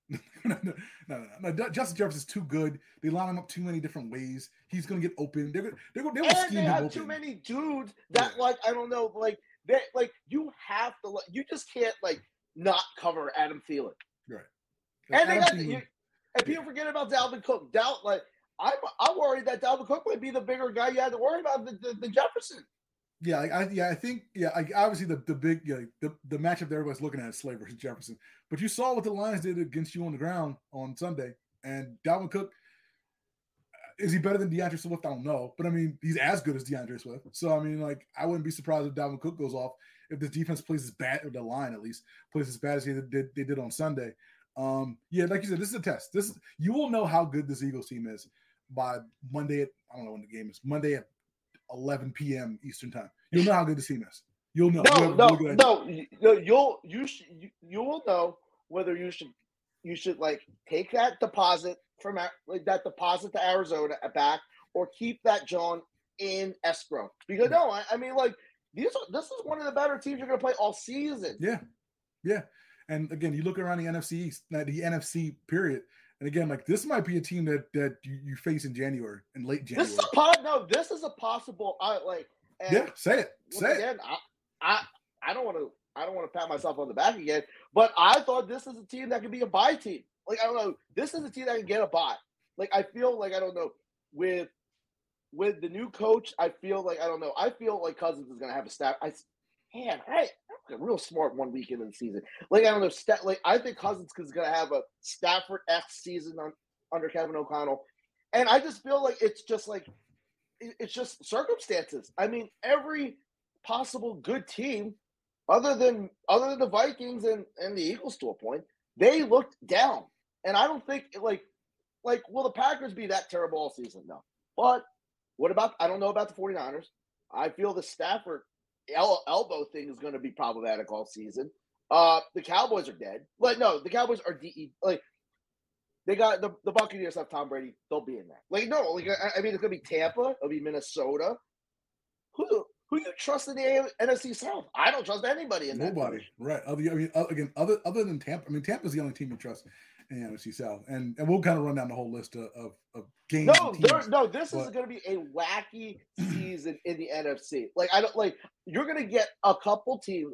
no, no, no, no. Ju- Justin Jefferson's too good. They line him up too many different ways. He's gonna get open. They're gonna they're gonna, they're scheme they have open. too many dudes that like I don't know, like that like you have to like you just can't like not cover Adam Thielen. Right. And they got Thielen- you, and people forget about Dalvin Cook. Doubt like I'm I'm worried that Dalvin Cook might be the bigger guy you had to worry about than the, the Jefferson. Yeah, I, I yeah, I think yeah, obviously the the big yeah, the the matchup that everybody's looking at is Slay versus Jefferson. But you saw what the Lions did against you on the ground on Sunday, and Dalvin Cook is he better than D'Andre Swift? I don't know, but I mean he's as good as D'Andre Swift. So I mean, like I wouldn't be surprised if Dalvin Cook goes off if the defense plays as bad, or the line at least plays as bad as they did they did on Sunday. Um, yeah, like you said, this is a test. This you will know how good this Eagles team is by Monday at I don't know when the game is Monday at 11 p.m. Eastern time. You'll know how good the team is. You'll know. You'll No, no, really no, you- no. You'll you should you, you will know whether you should you should like take that deposit from like that deposit to Arizona back or keep that John in escrow because no, I, I mean like these are this is one of the better teams you're gonna play all season. Yeah, yeah. And again, you look around the NFC East, uh, the NFC period, and again, like this might be a team that that you, you face in January in late January. This is a pod. No, this is a possible. I like. And yeah, say it. Say it. I, I, I don't want to. I don't want to pat myself on the back again. But I thought this is a team that could be a buy team. Like I don't know. This is a team that can get a buy. Like I feel like I don't know with with the new coach. I feel like I don't know. I feel like Cousins is gonna have a stat. I man, I I'm real smart one week into the season. Like I don't know. Stat, like I think Cousins is gonna have a Stafford X season on, under Kevin O'Connell, and I just feel like it's just like it- it's just circumstances. I mean, every possible good team, other than other than the Vikings and and the Eagles to a point, they looked down. And I don't think like like will the Packers be that terrible all season? No. But what about I don't know about the 49ers. I feel the Stafford el- elbow thing is going to be problematic all season. Uh, the Cowboys are dead. Like no, the Cowboys are de like they got the, the Buccaneers have Tom Brady. They'll be in there. Like no, like I, I mean it's gonna be Tampa. It'll be Minnesota. Who who you trust in the NFC South? I don't trust anybody in that. Nobody, right? Other, I mean, uh, again, other other than Tampa, I mean, Tampa's the only team you trust the NFC South, and and we'll kind of run down the whole list of of, of games. No, there, no, this is going to be a wacky season in the NFC. Like I don't like you're going to get a couple teams.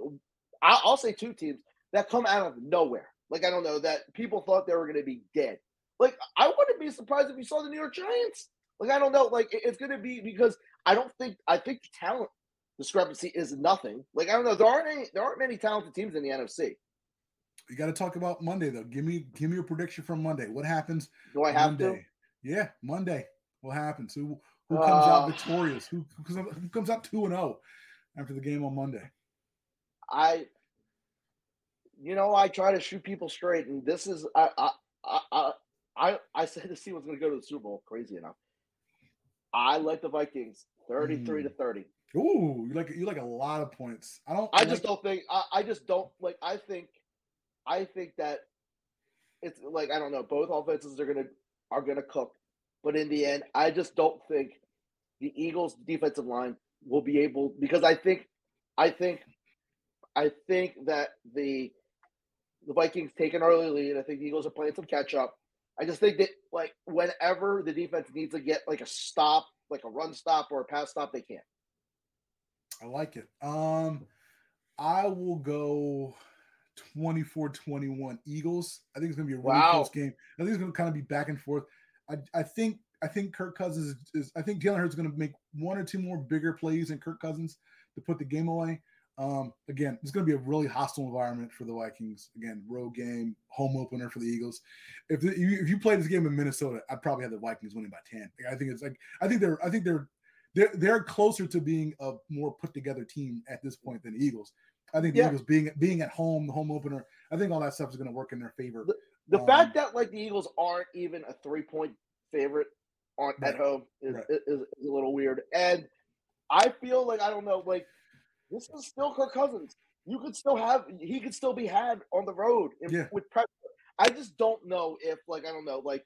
I'll, I'll say two teams that come out of nowhere. Like I don't know that people thought they were going to be dead. Like I wouldn't be surprised if you saw the New York Giants. Like I don't know. Like it- it's going to be because I don't think I think the talent discrepancy is nothing. Like I don't know. There aren't any. There aren't many talented teams in the NFC. You got to talk about Monday though. Give me give me a prediction from Monday. What happens? Do I have to? Monday? Yeah, Monday. What happens? Who who comes out Uh, victorious? Who who comes, out, who comes out two and zero after the game on Monday? I, you know, I try to shoot people straight, and this is I I I I, I, I said the team was going to go to the Super Bowl. Crazy enough, I like the Vikings thirty-three to thirty. Ooh, you like you like a lot of points. I don't. I like- just don't think I, I just don't like. I think, I think that it's like I don't know. Both offenses are gonna are gonna cook, but in the end, I just don't think the Eagles' defensive line will be able because I think, I think, I think that the the Vikings take an early lead. I think the Eagles are playing some catch up. I just think that like whenever the defense needs to get like a stop, like a run stop or a pass stop, they can't. I like it. Um, I will go 24-21 Eagles. I think it's gonna be a really Wow. close game. I think it's gonna kind of be back and forth. I, I think I think Kirk Cousins is, is I think Jalen Hurts is gonna make one or two more bigger plays than Kirk Cousins to put the game away. Um, again, it's going to be a really hostile environment for the Vikings. Again, road game, home opener for the Eagles. If the, you, if you play this game in Minnesota, I'd probably have the Vikings winning by ten. I think it's like I think they're I think they're they're they're closer to being a more put together team at this point than the Eagles. I think the Yeah. Eagles being being at home, the home opener, I think all that stuff is going to work in their favor. The Um, fact that like the Eagles aren't even a three point favorite on Right. at home is, Right. is, is a little weird. And I feel like I don't know, like this is still Kirk Cousins. You could still have he could still be had on the road if, Yeah. with pressure. I just don't know if like I don't know like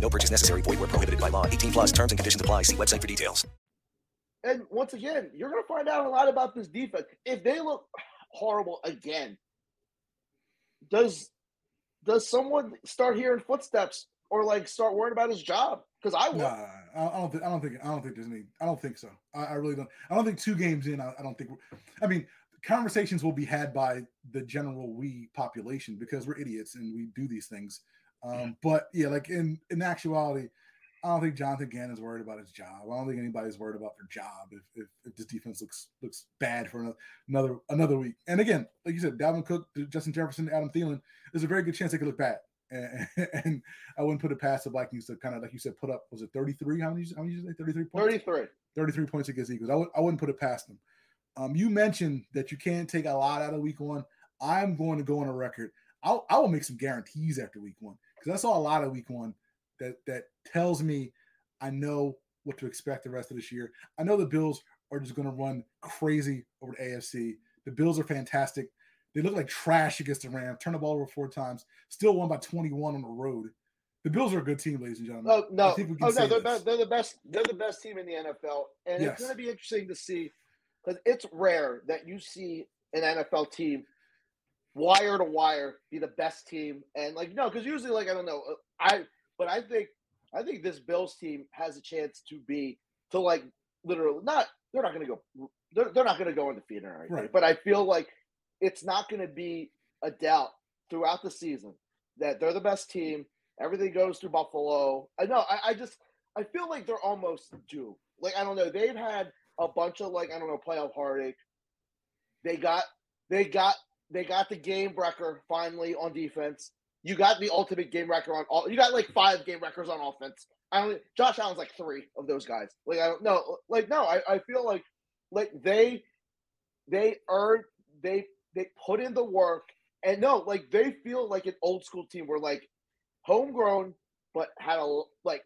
No purchase necessary. Void where prohibited by law. 18 plus terms and conditions apply. See website for details. and once again, you're gonna find out a lot about this defense. If they look horrible again, does does someone start hearing footsteps or like start worrying about his job? Because I will. Nah, I I don't think I don't think I don't think there's any. I don't think so. I, I really don't. I don't think two games in. I, I don't think. we're- I mean, conversations will be had by the general we population because we're idiots and we do these things. Um, but yeah, like in in actuality, I don't think Jonathan Gannon's worried about his job. I don't think anybody's worried about their job if if, if this defense looks looks bad for another another another week. And again, like you said, Dalvin Cook, Justin Jefferson, Adam Thielen, there's a very good chance they could look bad. And, and I wouldn't put it past the Vikings to kind of like you said, put up was it 33? How many? How many? did you say? 33 points. 33. 33 points against Eagles. I would I wouldn't put it past them. Um, you mentioned that you can't take a lot out of week one. I'm going to go on a record. I'll, I will make some guarantees after week one because I saw a lot of week one that that tells me I know what to expect the rest of this year. I know the Bills are just going to run crazy over the AFC. The Bills are fantastic. They look like trash against the Rams. Turn the ball over four times. Still won by 21 on the road. The Bills are a good team, ladies and gentlemen. Oh no! I think we can oh no! They're, be- they're the best. They're the best team in the NFL, and Yes. it's going to be interesting to see because it's rare that you see an NFL team wire to wire be the best team, and like no, because usually like I don't know, I but I think I think this Bills team has a chance to be to like literally not. They're not going to go. They're, they're not going to go undefeated or anything, Right. but I feel like it's not going to be a doubt throughout the season that they're the best team. Everything goes through Buffalo. I know. I, I just I feel like they're almost due. Like I don't know. They've had a bunch of like I don't know playoff heartache. They got they got they got the game breaker finally on defense. you got the ultimate game wrecker on all. You got like five game wreckers on offense. I don't. Josh Allen's like three of those guys. Like I don't know. Like no, I, I feel like like they they earned they they put in the work and no, like they feel like an old school team where like homegrown but had a like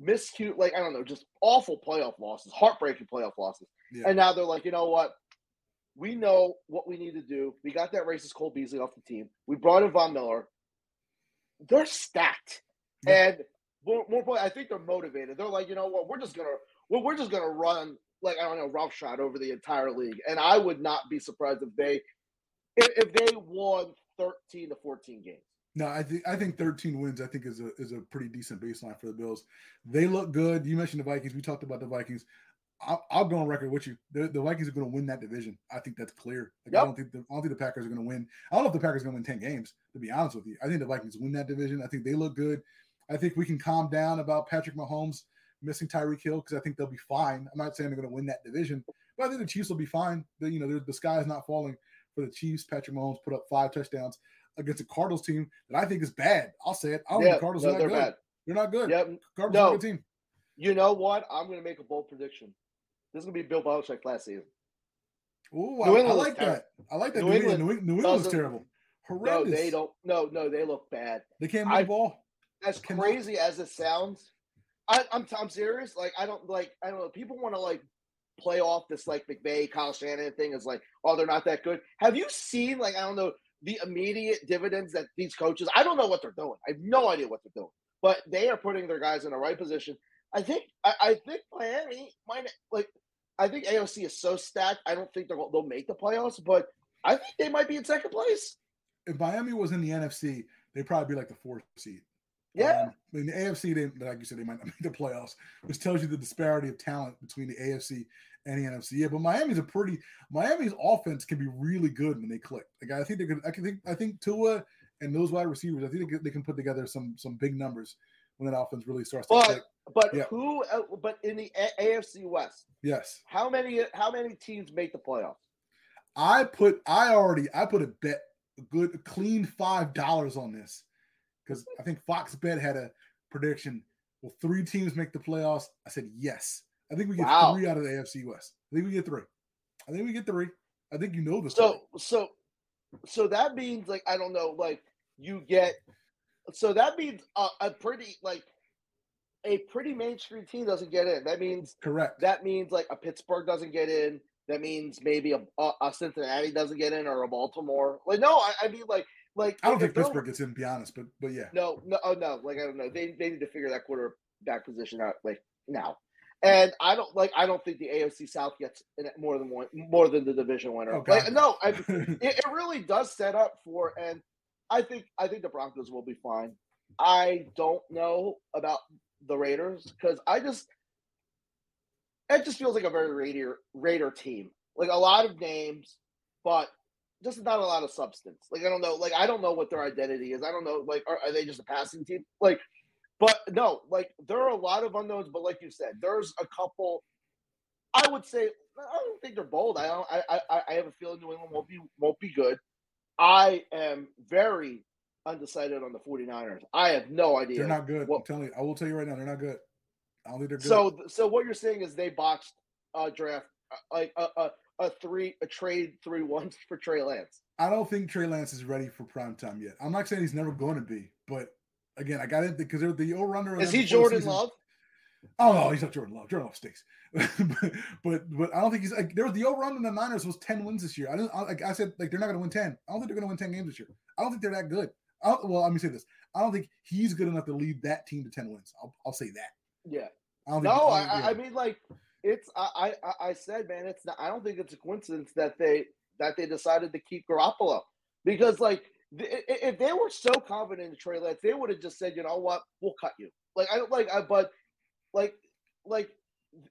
miscute like I don't know, just awful playoff losses, heartbreaking playoff losses. Yeah. And now they're like, you know what? We know what we need to do. We got that racist Cole Beasley off the team. We brought in Von Miller. They're stacked. And more, more importantly, I think they're motivated. They're like, you know what? We're just gonna well, we're just gonna run like I don't know, rough shot over the entire league. And I would not be surprised if they if, if they won 13 to 14 games. No, I think I think 13 wins. I think is a is a pretty decent baseline for the Bills. They look good. You mentioned the Vikings. We talked about the Vikings. I'll, I'll go on record with you. The, the Vikings are going to win that division. I think that's clear. Like, I don't think the, I don't think the Packers are going to win. I don't know if the Packers are going to win 10 games. To be honest with you, I think the Vikings win that division. I think they look good. I think we can calm down about Patrick Mahomes missing Tyreek Hill because I think they'll be fine. I'm not saying they're going to win that division, but I think the Chiefs will be fine. The, you know, the, the sky is not falling for the Chiefs. Patrick Mahomes put up five touchdowns against a Cardinals team that I think is bad. I'll say it. I don't Yeah, think the Cardinals no, are they're good. bad. They're not good. Yep. Cardinals No. are a good team. You know what? I'm going to make a bold prediction. This is going to be Bill Belichick last season. Ooh, I, I like that. I like that. New New, England, England New, New England's doesn't- terrible. No, they don't. No, no, they look bad. They can't move I- the ball. As crazy as it sounds, I, I'm I'm serious. Like I don't like I don't know. People want to like play off this like McVay, Kyle Shanahan thing is like, oh, they're not that good. Have you seen like I don't know the immediate dividends that these coaches? I don't know what they're doing. I have no idea what they're doing, but they are putting their guys in the right position. I think I, I think Miami might like. I think AFC is so stacked. I don't think they'll they'll make the playoffs, but I think they might be in second place. If Miami was in the NFC, they'd probably be like the fourth seed. Yeah. Um, I mean, the AFC, they, like you said, they might not make the playoffs, which tells you the disparity of talent between the AFC and the NFC. Yeah, but Miami's a pretty Miami's offense can be really good when they click. Like I think they could. I can think. I think Tua and those wide receivers. I think they can put together some some big numbers when that offense really starts to But but Yeah. who? uh, But in the AFC West, Yes, how many how many teams make the playoffs? I put. I already. I put a bet, a good, clean five dollars on this because I think Fox Bet had a prediction. Will three teams make the playoffs? I said yes. I think we get Wow. three out of the AFC West. I think we get three. I think we get three. I think you know the So so so that means like I don't know, like you get. So that means a, a pretty like a pretty mainstream team doesn't get in. That means correct. That means like a Pittsburgh doesn't get in. That means maybe a, a, Cincinnati doesn't get in or a Baltimore. Like no, I, I mean like like I don't think Pittsburgh gets in, to be honest, but but yeah. No, no, oh no. Like I don't know. They they need to figure that quarterback position out like now. And I don't like. I don't think the AFC South gets in more than one, more than the division winner. Oh, like, no, I, it, it really does set up for. And I think I think the Broncos will be fine. I don't know about the Raiders because I just it just feels like a very Raider Raider team. Like a lot of names, but just not a lot of substance. Like I don't know. Like I don't know what their identity is. I don't know. Like are, are they just a passing team? Like, but no. Like there are a lot of unknowns. But like you said, there's a couple. I would say I don't think they're bold. I don't. I I, I have a feeling New England won't be won't be good. I am very undecided on the 49ers. I have no idea. They're not good. I'm telling you. I will tell you right now, they're not good. I don't think they're good. So, so what you're saying is they botched a draft, uh, like a, a, a three, a trade three ones for Trey Lance. I don't think Trey Lance is ready for prime time yet. I'm not saying he's never going to be, but again, I got it because they're the over under. Is he Jordan Love? Oh no, he's not Jordan Love. Jordan Love stinks. but, but but I don't think he's like there was the over under the Niners was ten wins this year. I didn't I, like I said like they're not going to win ten. I don't think they're going to win ten games this year. I don't think they're that good. I don't, well, let me say this. I don't think he's good enough to lead that team to ten wins. I'll, I'll say that. Yeah. I don't No, I, don't I, I mean like it's I, I I said, man, it's not. I don't think it's a coincidence that they that they decided to keep Garoppolo because like th- i- i- if they were so confident in Trey Lance, they would have just said, you know what, we'll cut you. Like I don't like, I, but like like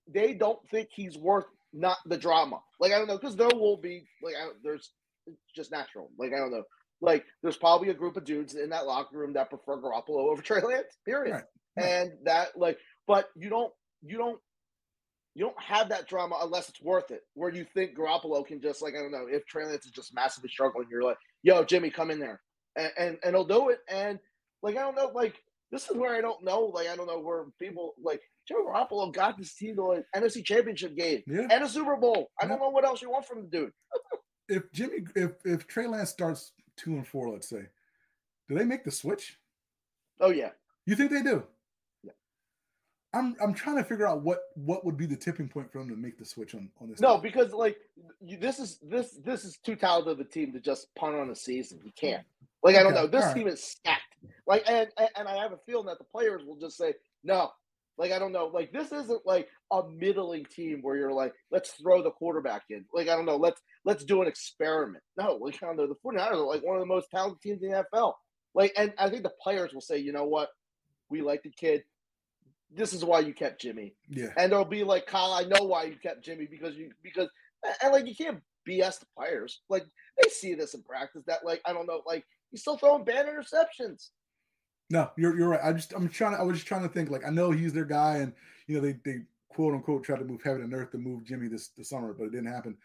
they don't think he's worth not the drama. Like I don't know because there will be like I, there's it's just natural. Like I don't know. Like there's probably a group of dudes in that locker room that prefer Garoppolo over Trey Lance. Period. Right. And that like, but you don't you don't you don't have that drama unless it's worth it. Where you think Garoppolo can just like I don't know if Trey Lance is just massively struggling, you're like, yo Jimmy, come in there. and, and and he'll do it. And like I don't know, like this is where I don't know, like I don't know where people like Jimmy Garoppolo got this team to an NFC Championship game Yeah. and a Super Bowl. I don't know what else you want from the dude. If Jimmy, if if Trey Lance starts two and four, let's say, do they make the switch? Oh yeah, You think they do? Yeah. I'm I'm trying to figure out what what would be the tipping point for them to make the switch on on this. no, team. because like you, this is this this is too talented of a team to just punt on a season. You can't. Like I don't Okay, know. This all right. team is stacked. Like and and- I have a feeling that the players will just say no. Like I don't know. Like this isn't like a middling team where you're like, let's throw the quarterback in. Like I don't know. Let's let's do an experiment. No, like I don't know. The 49ers are like one of the most talented teams in the NFL. Like and I think the players will say, you know what, we like the kid. This is why you kept Jimmy. Yeah. And they'll be like, Kyle, I know why you kept Jimmy because you because and, like you can't BS the players. Like they see this in practice that like I don't know, like he's still throwing bad interceptions. No, you're you're right. I just I'm trying. to- I was just trying to think. Like I know he's their guy, and you know they they quote unquote tried to move heaven and earth to move Jimmy this this summer, but it didn't happen.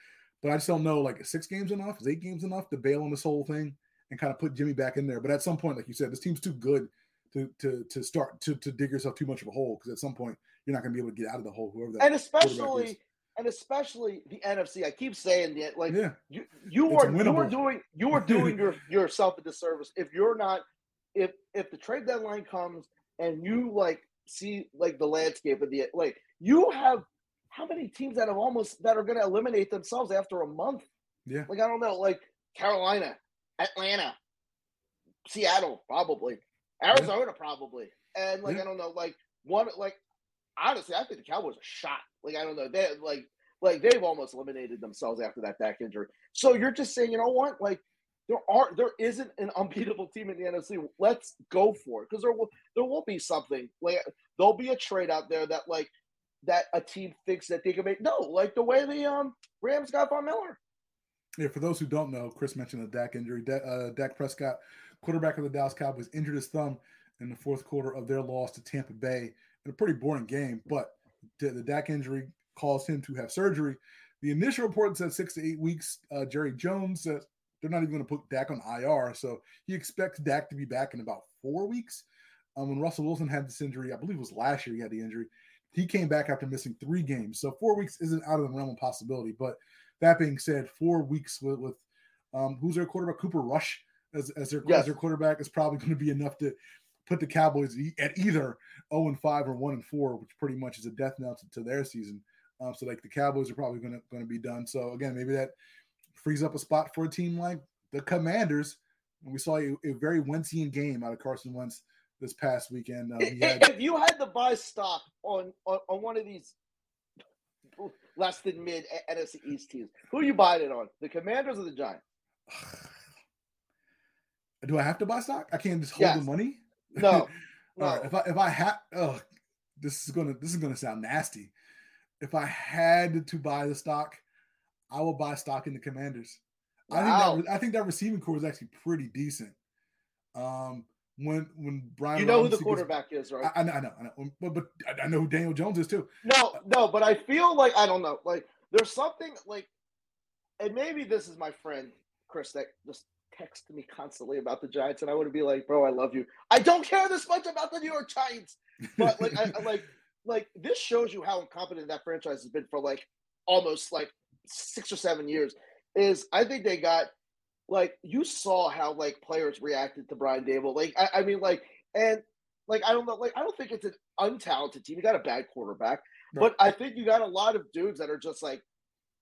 But I just don't know. Like is six games enough? Is eight games enough to bail on this whole thing and kind of put Jimmy back in there? But at some point, like you said, this team's too good to to to start to to dig yourself too much of a hole because at some point you're not going to be able to get out of the hole. Whoever that and especially and especially the NFC. I keep saying that like Yeah. you you It's are you are doing you are doing your yourself a disservice if you're not if if the trade deadline comes and you like see like the landscape of the like you have how many teams that have almost that are going to eliminate themselves after a month Yeah. like i don't know like carolina atlanta seattle probably arizona probably and like Yeah. i don't know like one like honestly i think the cowboys are shot like i don't know they like like they've almost eliminated themselves after that back injury so you're just saying you know what like there are there isn't an unbeatable team in the NFC. Let's go for it because there will there will be something like there'll be a trade out there that like that a team thinks that they can make. No, like the way the um Rams got Von Miller. Yeah, for those who don't know, Chris mentioned the Dak injury. Da- uh, Dak Prescott, quarterback of the Dallas Cowboys, injured his thumb in the fourth quarter of their loss to Tampa Bay a pretty boring game. But the, the Dak injury caused him to have surgery. The initial report said six to eight weeks. Uh, Jerry Jones says they're not even going to put Dak on IR, so he expects Dak to be back in about four weeks. Um, when Russell Wilson had this injury, I believe it was last year he had the injury. He came back after missing three games, so four weeks isn't out of the realm of possibility. But that being said, four weeks with, with um, who's their quarterback? Cooper Rush as, as their Yes. as their quarterback is probably going to be enough to put the Cowboys at either 0 and 5 or 1 and 4, which pretty much is a death knell to, to their season. Um, so like the Cowboys are probably going to going to be done. So again, maybe that frees up a spot for a team like the Commanders. And we saw a, a very Wentzian game out of Carson Wentz this past weekend. He had, If you had to buy stock on on, on one of these less than mid NFC East teams, who are you buying it on? The Commanders or the Giants? do I have to buy stock? I can't just hold Yes. the money. No, All no. right, if I if I had, oh, this is gonna this is gonna sound nasty. If I had to buy the stock, I will buy stock in the Commanders. I Wow. think that I think that receiving corps is actually pretty decent. Um, when when Brian, You know who the Robinson gets- quarterback is, right? I, I know, I know, I know, but but I- I know who Daniel Jones is too. No, no, but I feel like I don't know. Like there's something like, and maybe this is my friend Chris that just texted me constantly about the Giants, and I would be like, "Bro, I love you. I don't care this much about the New York Giants." But like, I, I like, like this shows you how incompetent that franchise has been for like almost like six or seven years. Is I think they got like you saw how like players reacted to Brian Daboll. Like I, I mean, like and like I don't know, like I don't think it's an untalented team. You got a bad quarterback, but I think you got a lot of dudes that are just like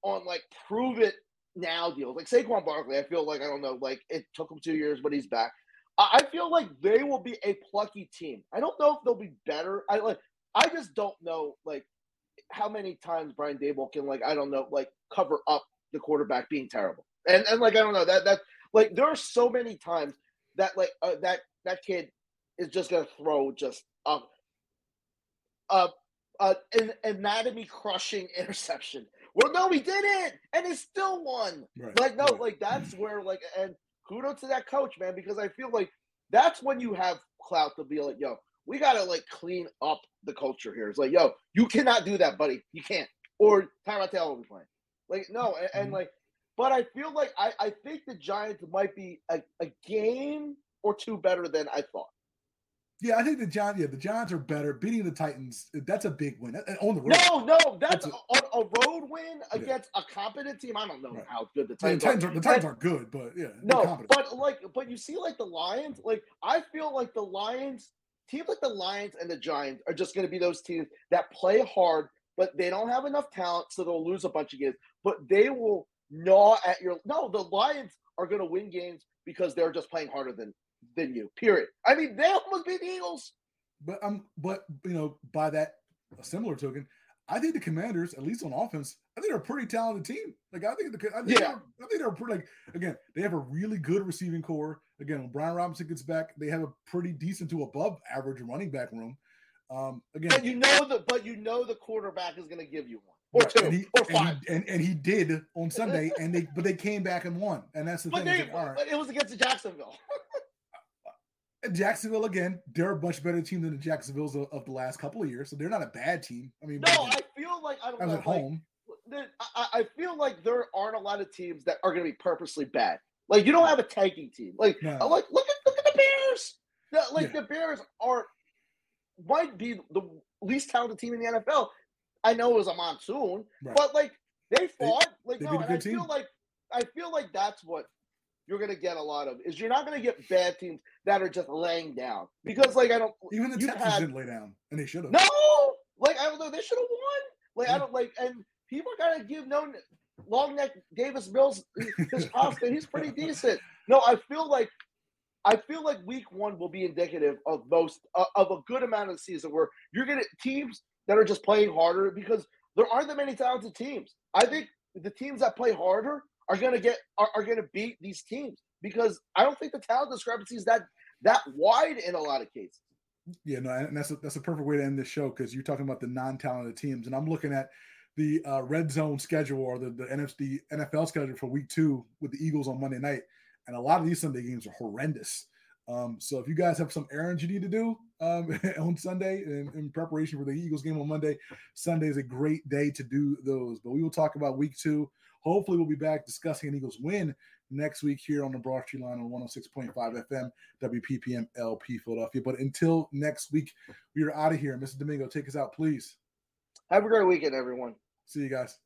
on like prove it now deals. Like Saquon Barkley, I feel like I don't know, like it took him two years, but he's back. I, I feel like they will be a plucky team. I don't know if they'll be better. I like I just don't know like how many times Brian Daboll can like I don't know like cover up the quarterback being terrible. And and like I don't know that that like there are so many times that like uh, that that kid is just gonna throw just a a, a an anatomy crushing interception. Well, no, we didn't, and it's still won. Right, Like no, right. like that's where like and kudos to that coach, man, because I feel like that's when you have clout to be like, yo, we gotta like clean up the culture here. It's like, yo, you cannot do that, buddy. You can't. Or Tyrod Taylor will be playing. Like no, and, and like but I feel like I, I think the Giants might be a, a game or two better than I thought. Yeah, I think the Giants. Yeah, the Giants are better. Beating the Titans, that's a big win And on the road. No, no, that's, that's a, a, road win against yeah. a competent team. I don't know right. how good the Titans, the Titans are. The Titans are good, but yeah, no, but like, but you see, like the Lions. Like I feel like the Lions, teams like the Lions and the Giants are just going to be those teams that play hard, but they don't have enough talent, so they'll lose a bunch of games. But they will gnaw at your. No, the Lions are going to win games because they're just playing harder than than you. Period. I mean, they almost beat the Eagles. But um, but you know, by that a similar token, I think the Commanders, at least on offense, I think they're a pretty talented team. Like I think the I think yeah. I think they're pretty like again, they have a really good receiving corps. Again, when Brian Robinson gets back, they have a pretty decent to above average running back room. Um, again, but you know the but you know the quarterback is going to give you one or right. two and he, or five, and he, and, and he, did on Sunday, and they but they came back and won, and that's the but thing. They, like, right. It was against the Jacksonville. Jacksonville again, they're a much better team than the Jacksonvilles of, of, the last couple of years, so they're not a bad team. I mean, no, I feel like I don't I was know, at like, home. I, I, feel like there aren't a lot of teams that are going to be purposely bad. Like you don't have a tanking team. Like, no. like look at look at the Bears. The, like yeah. the Bears are might be the least talented team in the NFL. I know it was a monsoon, right. but like they fought. They, like no, and I team. feel like I feel like that's what you're going to get a lot of is you're not going to get bad teams that are just laying down because like I don't even the Texans had, didn't lay down and they should have. No, like I don't know, they should have won. Like. I don't like, and people got to give no long neck Davis Mills his that he's pretty decent. No, I feel like I feel like week one will be indicative of most uh, of a good amount of the season where you're to teams that are just playing harder because there aren't that many talented teams. I think the teams that play harder are to get are, are to beat these teams because I don't think the talent discrepancy is that that wide in a lot of cases. Yeah, no, and that's a, that's a perfect way to end this show because you're talking about the non-talented teams, and I'm looking at the uh, red zone schedule or the the NFC NFL schedule for Week Two with the Eagles on Monday night, and a lot of these Sunday games are horrendous. Um, so if you guys have some errands you need to do um, on Sunday in, in, preparation for the Eagles game on Monday, Sunday is a great day to do those. But we will talk about Week Two Hopefully, we'll be back discussing an Eagles win next week here on the Broad Street Line on 106.5 FM, WPPM LP Philadelphia. But until next week, we are out of here. Mr. Domingo, take us out, please. Have a great weekend, everyone. See you guys.